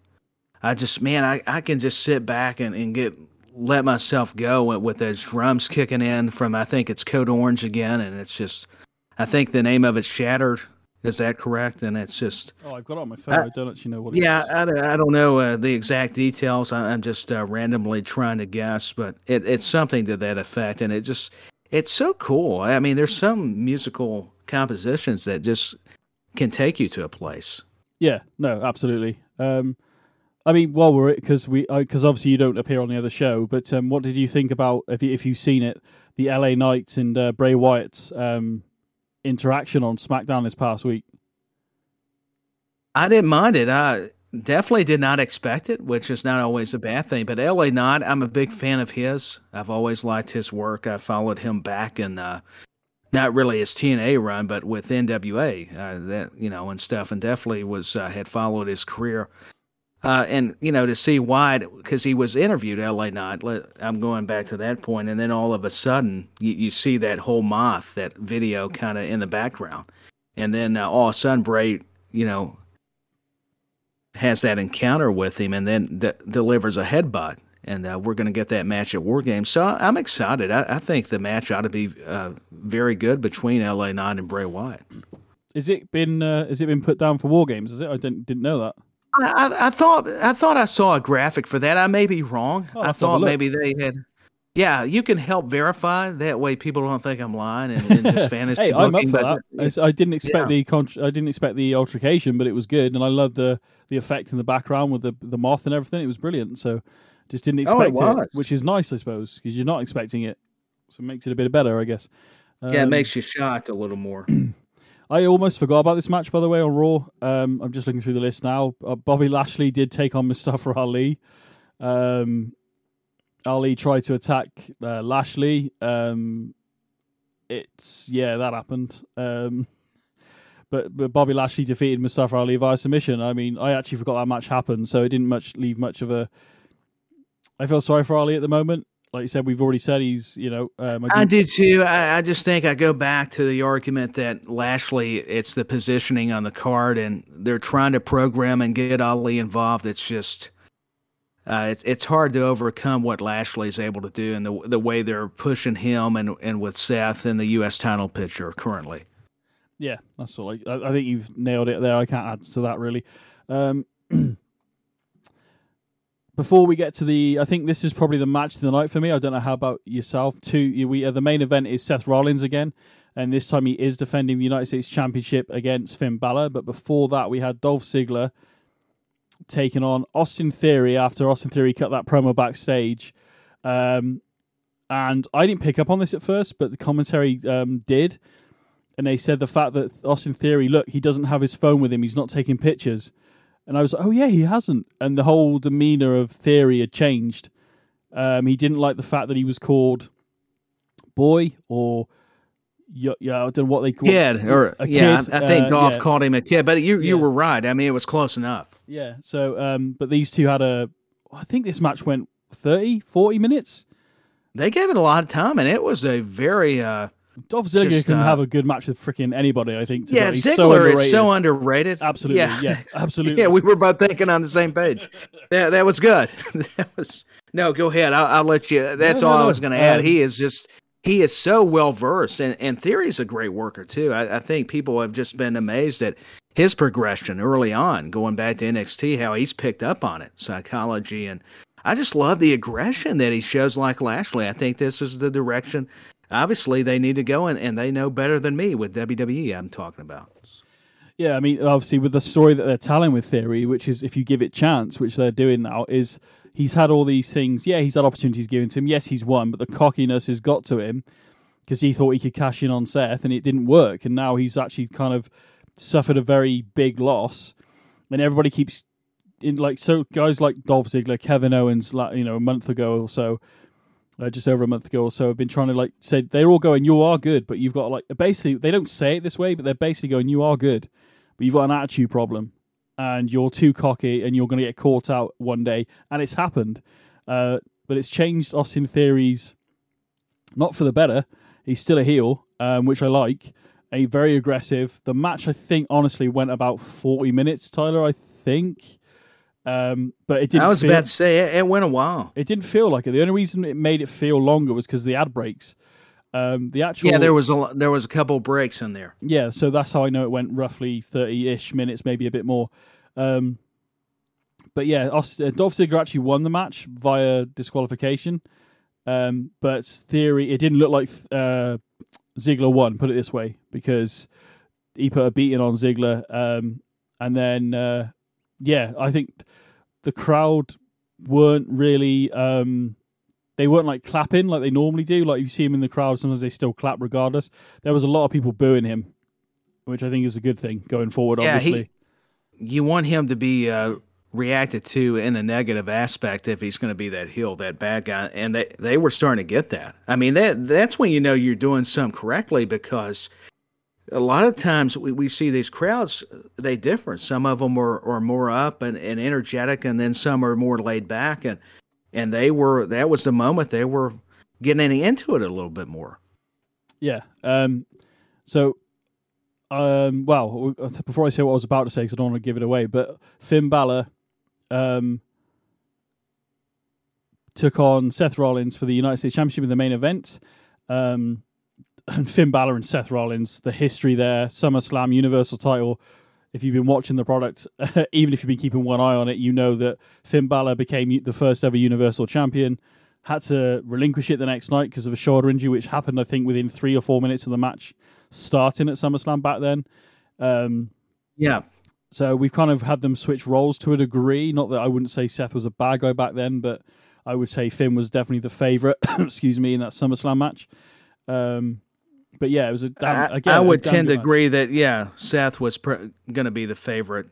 I just, man, I, I can just sit back and, and get let myself go with, those drums kicking in from, I think it's Code Orange again, and it's just, I think the name of it's Shattered. Is that correct? And it's just, Oh, I've got it on my phone. Uh, I don't actually know what. yeah. I, don't- I don't know uh, the exact details. I, I'm just uh, randomly trying to guess, but it, it's something to that effect, and it just it's so cool. I mean, there's some musical compositions that just can take you to a place. Yeah, no, absolutely. Um, I mean, while we're because we because obviously you don't appear on the other show, but um, what did you think about if you, if you've seen it, the LA Knights and uh, Bray Wyatt's um, interaction on SmackDown this past week? I didn't mind it. I definitely did not expect it, which is not always a bad thing. But LA Knight, I'm a big fan of his. I've always liked his work. I followed him back in uh, not really his TNA run, but with NWA, uh, that you know, and stuff, and definitely was uh, had followed his career. Uh, and you know to see why because he was interviewed L.A. Knight. Let, I'm going back to that point, and then all of a sudden you, you see that whole moth that video kind of in the background, and then uh, all of a sudden Bray, you know, has that encounter with him, and then de- delivers a headbutt, and uh, we're going to get that match at War Games. So I'm excited. I, I think the match ought to be uh, very good between L.A. Knight and Bray Wyatt. Is it been uh, has it been put down for War Games? Is it? I didn't didn't know that. I, I, I thought I thought I saw a graphic for that. I may be wrong. I'll I have to have a thought maybe they had. Yeah, you can help verify. That way, people don't think I'm lying and, and just fantasy. hey, I'm up for that. I, I didn't expect Yeah. the I didn't expect the altercation, but it was good, and I love the the effect in the background with the the moth and everything. It was brilliant. So just didn't Oh, it expect it, which is nice, I suppose, because you're not expecting it, so it makes it a bit better, I guess. Yeah, it Um, makes you shocked a little more. I almost forgot about this match, by the way, on Raw. Um, I'm just looking through the list now. Uh, Bobby Lashley did take on Mustafa Ali. Um, Ali tried to attack uh, Lashley. Um, it's yeah, that happened. Um, but but Bobby Lashley defeated Mustafa Ali via submission. I mean, I actually forgot that match happened, so it didn't much leave much of a. I feel sorry for Ali at the moment. Like you said, we've already said he's you know. Um, I do- too. I, I just think I go back to the argument that Lashley, it's the positioning on the card, and they're trying to program and get Ali involved. It's just, uh, it's it's hard to overcome what Lashley's able to do and the the way they're pushing him and and with Seth in the U.S. title picture currently. Yeah, that's all. I, I I think you've nailed it there. I can't add to that really. Um, before we get to the, I think this is probably the match of the night for me. I don't know how about yourself. Two, we uh, the main event is Seth Rollins again, and this time he is defending the United States Championship against Finn Balor. But before that, we had Dolph Ziggler taking on Austin Theory after Austin Theory cut that promo backstage. Um, and I didn't pick up on this at first, but the commentary um, did and they said the fact that Austin Theory, look, he doesn't have his phone with him, he's not taking pictures. And I was like, oh yeah, he hasn't. And the whole demeanor of Theory had changed. Um, he didn't like the fact that he was called boy or yeah, yeah I don't know what they call Kid, or a yeah, kid, I, I think uh, Golf yeah. called him a kid, but you you Yeah. were right. I mean, it was close enough. Yeah. So, um, but these two had a. I think this match went 30, 40 minutes. They gave it a lot of time, and it was a very uh, Dolph Ziggler Just, can uh, have a good match with freaking anybody. I think. to be yeah. honest. Ziggler He's so underrated. is so underrated. Absolutely. Yeah. Yeah. Absolutely. Yeah, we were both thinking on the same page. that that was good. that was no. Go ahead. I'll, I'll let you. That's No, no, all I was going to add. Um, he is just he is so well versed, and and Theory's a great worker too. I, I think people have just been amazed at his progression early on, going back to NXT, how he's picked up on it, psychology, and I just love the aggression that he shows like Lashley. I think this is the direction. Obviously, they need to go, and, and they know better than me with WWE. I'm talking about. Yeah, I mean, obviously, with the story that they're telling with Theory, which is if you give it chance, which they're doing now, is he's had all these things. Yeah, he's had opportunities given to him. Yes, he's won, but the cockiness has got to him because he thought he could cash in on Seth and it didn't work. And now he's actually kind of suffered a very big loss. And everybody keeps in like so guys like Dolph Ziggler, Kevin Owens, you know, a month ago or so, uh, just over a month ago or so, have been trying to like say they're all going, you are good, but you've got like basically they don't say it this way, but they're basically going, you are good, but you've got an attitude problem, and you're too cocky, and you're going to get caught out one day, and it's happened, uh, but it's changed Austin Theory's, not for the better. He's still a heel, um, which I like. A very aggressive. The match, I think, honestly, went about forty minutes. Tyler, I think, um, but it didn't. I was feel- about to say it, it went a while. it didn't feel like it. The only reason it made it feel longer was because the ad breaks. Um, the actual Yeah, there was a there was a couple breaks in there. yeah, so that's how I know it went roughly thirty-ish minutes, maybe a bit more. Um, but yeah, Aust- uh, Dolph Ziggler actually won the match via disqualification. Um, but theory, it didn't look like uh, Ziggler won. Put it this way, because he put a beating on Ziggler, um, and then uh, yeah, I think the crowd weren't really. Um, they weren't like clapping like they normally do. Like you see him in the crowd, sometimes they still clap regardless. There was a lot of people booing him, which I think is a good thing going forward. Yeah, he- obviously, You want him to be uh, reacted to in a negative aspect if he's going to be that heel, that bad guy, and they they were starting to get that. I mean, that that's when you know you're doing something correctly because a lot of times we, we see these crowds they differ. Some of them are, are more up and, and energetic, and then some are more laid back, and and they were that was the moment they were getting into it a little bit more. yeah. Um, so, um, well, before I say what I was about to say, because I don't want to give it away, but Finn Balor um, took on Seth Rollins for the United States Championship in the main event. Um, and Finn Balor and Seth Rollins, the history there, SummerSlam Universal title. If you've been watching the product, even if you've been keeping one eye on it, you know that Finn Balor became the first ever Universal Champion, had to relinquish it the next night because of a shoulder injury, which happened, I think, within three or four minutes of the match starting at SummerSlam back then. Um, yeah. So we've kind of had them switch roles to a degree. Not that I wouldn't say Seth was a bad guy back then, but I would say Finn was definitely the favorite. excuse me, in that SummerSlam match. Um, but yeah, it was a I, again. I would tend to agree that yeah, Seth was pr- going to be the favorite.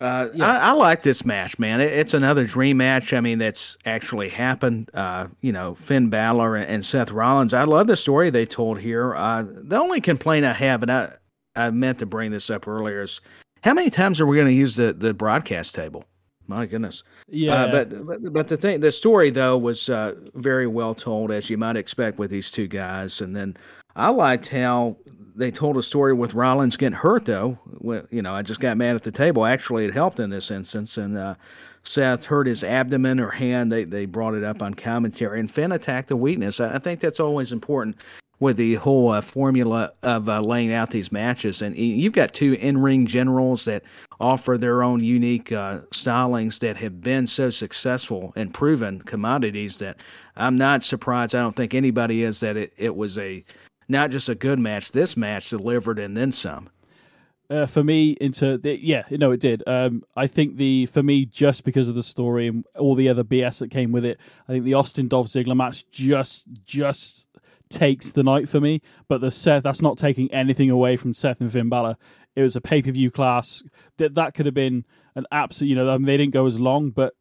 Uh, Yeah. I, I like this match, man. It, it's another dream match. I mean, that's actually happened. Uh, you know, Finn Balor and, and Seth Rollins. I love the story they told here. Uh, the only complaint I have, and I I meant to bring this up earlier, is how many times are we going to use the the broadcast table? My goodness. Yeah, Uh, but, but but the thing, the story though was uh, very well told, as you might expect with these two guys. And then I liked how they told a story with Rollins getting hurt though. Well, you know, I just got mad at the table. Actually, it helped in this instance. And uh, Seth hurt his abdomen or hand. They they brought it up on commentary, and Finn attacked the weakness. I, I think that's always important with the whole uh, formula of uh, laying out these matches. And you've got two in ring generals that offer their own unique uh, stylings that have been so successful and proven commodities that I'm not surprised. I don't think anybody is that it, it was a not just a good match. This match delivered and then some. uh, for me into the, yeah no it did um i think the for me just because of the story and all the other bs that came with it i think the austin dolph ziggler match just just takes the night for me but the seth that's not taking anything away from seth and finn Balor. it was a pay-per-view class that that could have been an absolute you know I mean, they didn't go as long but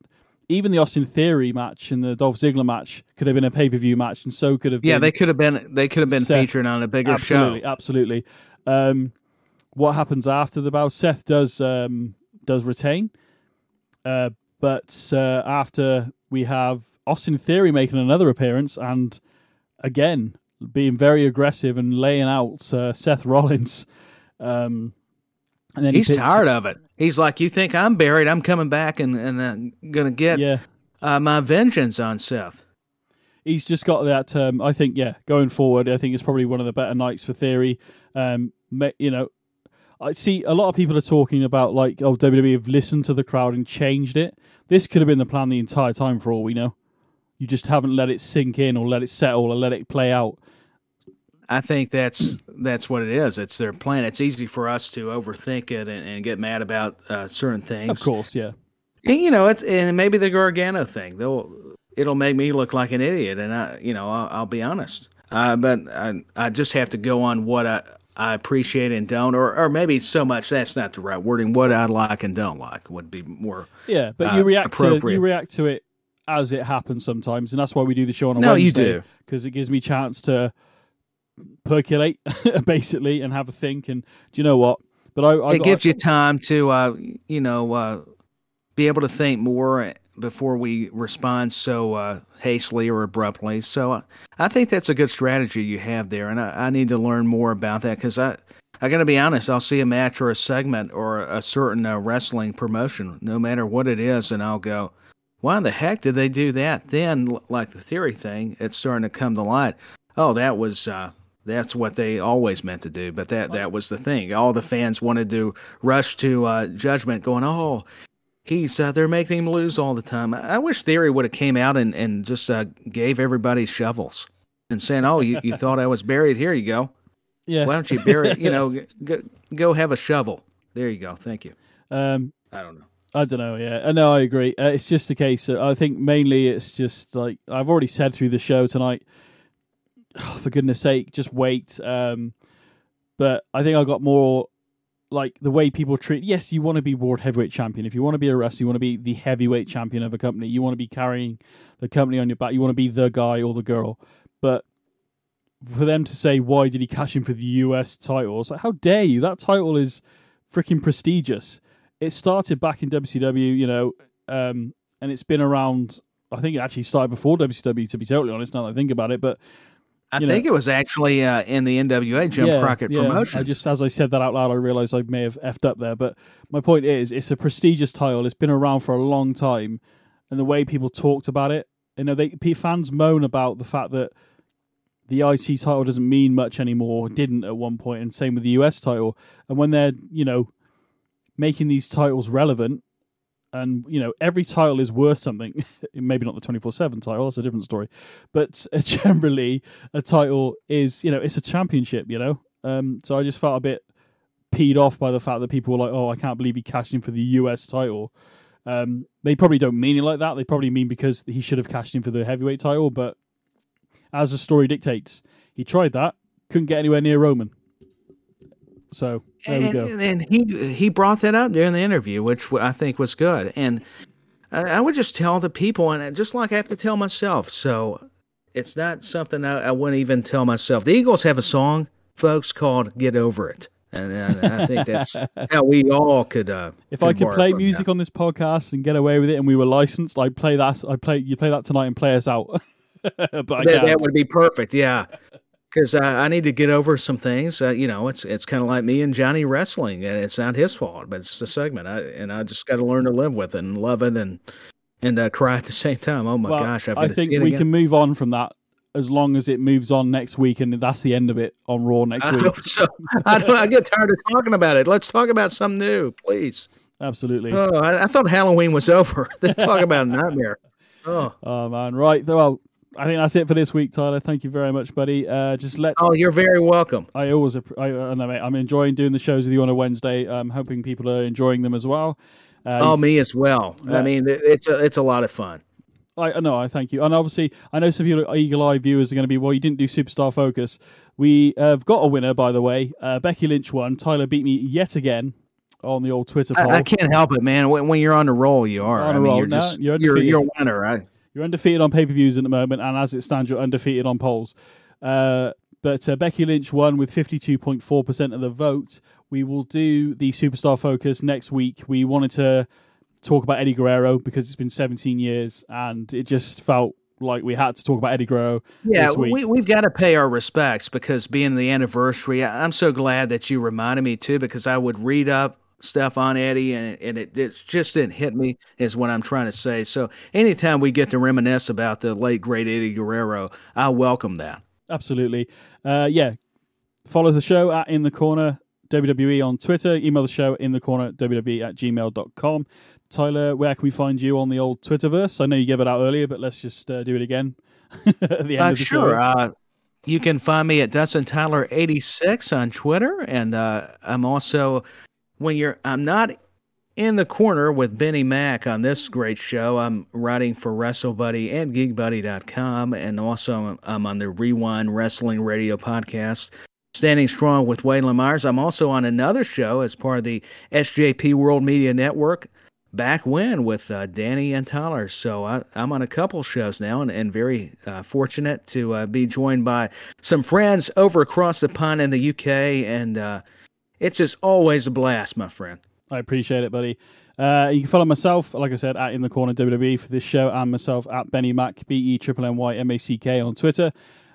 even the Austin Theory match and the Dolph Ziggler match could have been a pay per view match, and so could have Yeah, they could have been they could have been Seth, featured on a bigger absolutely, show. absolutely. Um, what happens after the bout? Seth does um, does retain, uh, but uh, after we have Austin Theory making another appearance and again being very aggressive and laying out uh, Seth Rollins. Um, and then He's picks- tired of it. He's like, "You think I'm buried? I'm coming back and and uh, gonna get Yeah, uh, my vengeance on Seth." he's just got that. Um, I think, yeah, going forward, I think it's probably one of the better nights for Theory. Um, you know, I see a lot of people are talking about like, oh, WWE have listened to the crowd and changed it. This could have been the plan the entire time, for all we know. You just haven't let it sink in, or let it settle, or let it play out. I think that's that's what it is. It's their plan. It's easy for us to overthink it and, and get mad about uh, certain things. Of course, yeah, And, you know, it's and maybe the Gargano thing. They'll it'll make me look like an idiot, and I, you know, I'll, I'll be honest. Uh, but I, I just have to go on what I I appreciate and don't, or or maybe so much that's not the right wording. What I like and don't like would be more. yeah. But Uh, you react to you react to it as it happens sometimes, and that's why we do the show on a No, you do. because it gives me chance to percolate basically and have a think. And do you know what? But I, I it gives you time to, uh, you know, uh, be able to think more before we respond so uh, hastily or abruptly. So uh, I think that's a good strategy you have there, and I, I need to learn more about that because I, I got to be honest. I'll see a match or a segment or a certain uh, wrestling promotion, no matter what it is, and I'll go, "Why the heck did they do that?" Then, like the theory thing, it's starting to come to light. Oh, that was. Uh, that's what they always meant to do, but that that was the thing. All the fans wanted to rush to uh, judgment, going, "Oh, he's uh, they're making him lose all the time." I, I wish Theory would have came out and and just uh, gave everybody shovels and saying, "Oh, you, you thought I was buried? Here you go. yeah. Why don't you bury? You know, go, go have a shovel. There you go. Thank you." Um, I don't know. I don't know. Yeah, I know. I agree. Uh, it's just a case. Of, I think mainly it's just like I've already said through the show tonight. for goodness sake, just wait. Um, but I think I got more like the way people treat. Yes, you want to be world heavyweight champion. If you want to be a wrestler, you want to be the heavyweight champion of a company. You want to be carrying the company on your back. You want to be the guy or the girl. But for them to say, why did he cash in for the US title? It's like, how dare you? That title is freaking prestigious. It started back in WCW, you know, um, and it's been around. I think it actually started before WCW, to be totally honest, now that I think about it. But I know- think it was actually uh, in the NWA Jim Crockett Promotions. I just, as I said that out loud, I realised I may have effed up there. But my point is, it's a prestigious title. It's been around for a long time, and the way people talked about it, you know, they fans moan about the fact that the IC title doesn't mean much anymore. Didn't at one point, and same with the US title. And when they're, you know, making these titles relevant, and you know every title is worth something. Maybe not the twenty four seven title; that's a different story. But generally, a title is you know it's a championship. You know, um, so I just felt a bit peed off by the fact that people were like, "Oh, I can't believe he cashed in for the US title." Um, they probably don't mean it like that. They probably mean because he should have cashed in for the heavyweight title. But as the story dictates, he tried that, couldn't get anywhere near Roman. So there and, go. And he he brought that up during the interview, which I think was good. And I, would just tell the people, and just like I have to tell myself. So it's not something I, I wouldn't even tell myself. The Eagles have a song, folks, called "Get Over It." and, and I think that's how we all could. Uh, if I could play music that. on this podcast and get away with it, and we were licensed, I'd play that. I play you play that tonight and play us out. but that, that would be perfect. Yeah, because uh, I need to get over some things. Uh, you know, it's it's kind of like me and Johnny wrestling, and it's not his fault, but it's the segment. I, and I just got to learn to live with it and love it and and uh, cry at the same time. Oh my well, gosh! I think we again. can move on from that as long as it moves on next week, and that's the end of it on Raw next I week. hope so. I, don't, I get tired of talking about it. Let's talk about something new, please. Absolutely. Oh, I, I thought Halloween was over. Then talk about a nightmare. Oh, Oh man, right. Well, I think that's it for this week, Tyler. Thank you very much, buddy. Uh, just let oh, you're very welcome. I always I, I know, mate, I'm enjoying doing the shows with you on a Wednesday. I'm hoping people are enjoying them as well. Uh, Oh, me as well. Yeah. I mean, it's a it's a lot of fun. I know. I thank you. And obviously, I know some people, eagle eye viewers, are going to be, well, you didn't do Superstar Focus. We have got a winner, by the way. Uh, Becky Lynch won. Tyler beat me yet again on the old Twitter poll. I, I can't help it, man. When, when you're on the roll, you are. On I mean, roll. you're No, just you're you're, you're a winner. I, You're undefeated on pay per views at the moment, and as it stands, you're undefeated on polls. Uh, but uh, Becky Lynch won with 52.4% of the vote. We will do the Superstar Focus next week. We wanted to talk about Eddie Guerrero because it's been 17 years, and it just felt like we had to talk about Eddie Guerrero yeah, this week. we we've got to pay our respects because being the anniversary, I'm so glad that you reminded me too because I would read up stuff on Eddie and, and it, it just didn't hit me is what I'm trying to say. So anytime we get to reminisce about the late great Eddie Guerrero, I welcome that. Absolutely. Uh, yeah. Follow the show at In the Corner WWE on Twitter. Email the show in the corner WWE at gmail.com. Tyler, where can we find you on the old Twitterverse? I know you gave it out earlier, but let's just uh, do it again at the end Uh, of the sure. show. Uh, you can find me at Dustin Tyler eighty six on Twitter, and uh, I'm also when you're I'm not in the corner with Benny Mac on this great show. I'm writing for WrestleBuddy and GeekBuddy.com, and also I'm on the Rewind Wrestling Radio podcast. Standing strong with Waylon Myers. I'm also on another show as part of the SJP World Media Network back when with uh, Danny and Tyler. So I, I'm on a couple shows now and, and very uh, fortunate to uh, be joined by some friends over across the pond in the UK. And uh, it's just always a blast, my friend. I appreciate it, buddy. Uh, you can follow myself, like I said, at In the Corner WWE for this show, and myself at Benny Mac, B E Triple N Y M A C K on Twitter.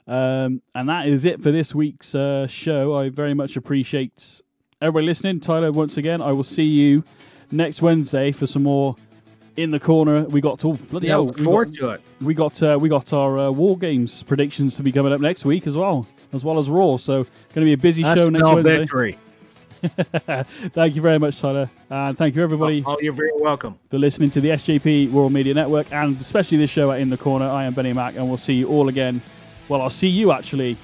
Um, and that is it for this week's uh, show. I very much appreciate everybody listening. Tyler, once again, I will see you next Wednesday for some more In the Corner. We got to bloody Yeah, hell, look we forward got, to it. we got uh, we got our uh, War Games predictions to be coming up next week as well, as well as Raw. So going to be a busy I show next Wednesday. victory. thank you very much, Tyler, and thank you everybody Oh, you're very welcome. for listening to the SJP World Media Network and especially this show at In the Corner. I am Benny Mac, and we'll see you all again. Well, I'll see you actually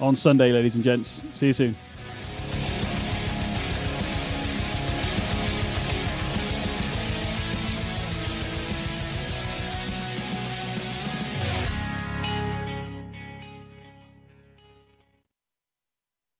on Sunday, ladies and gents. See you soon.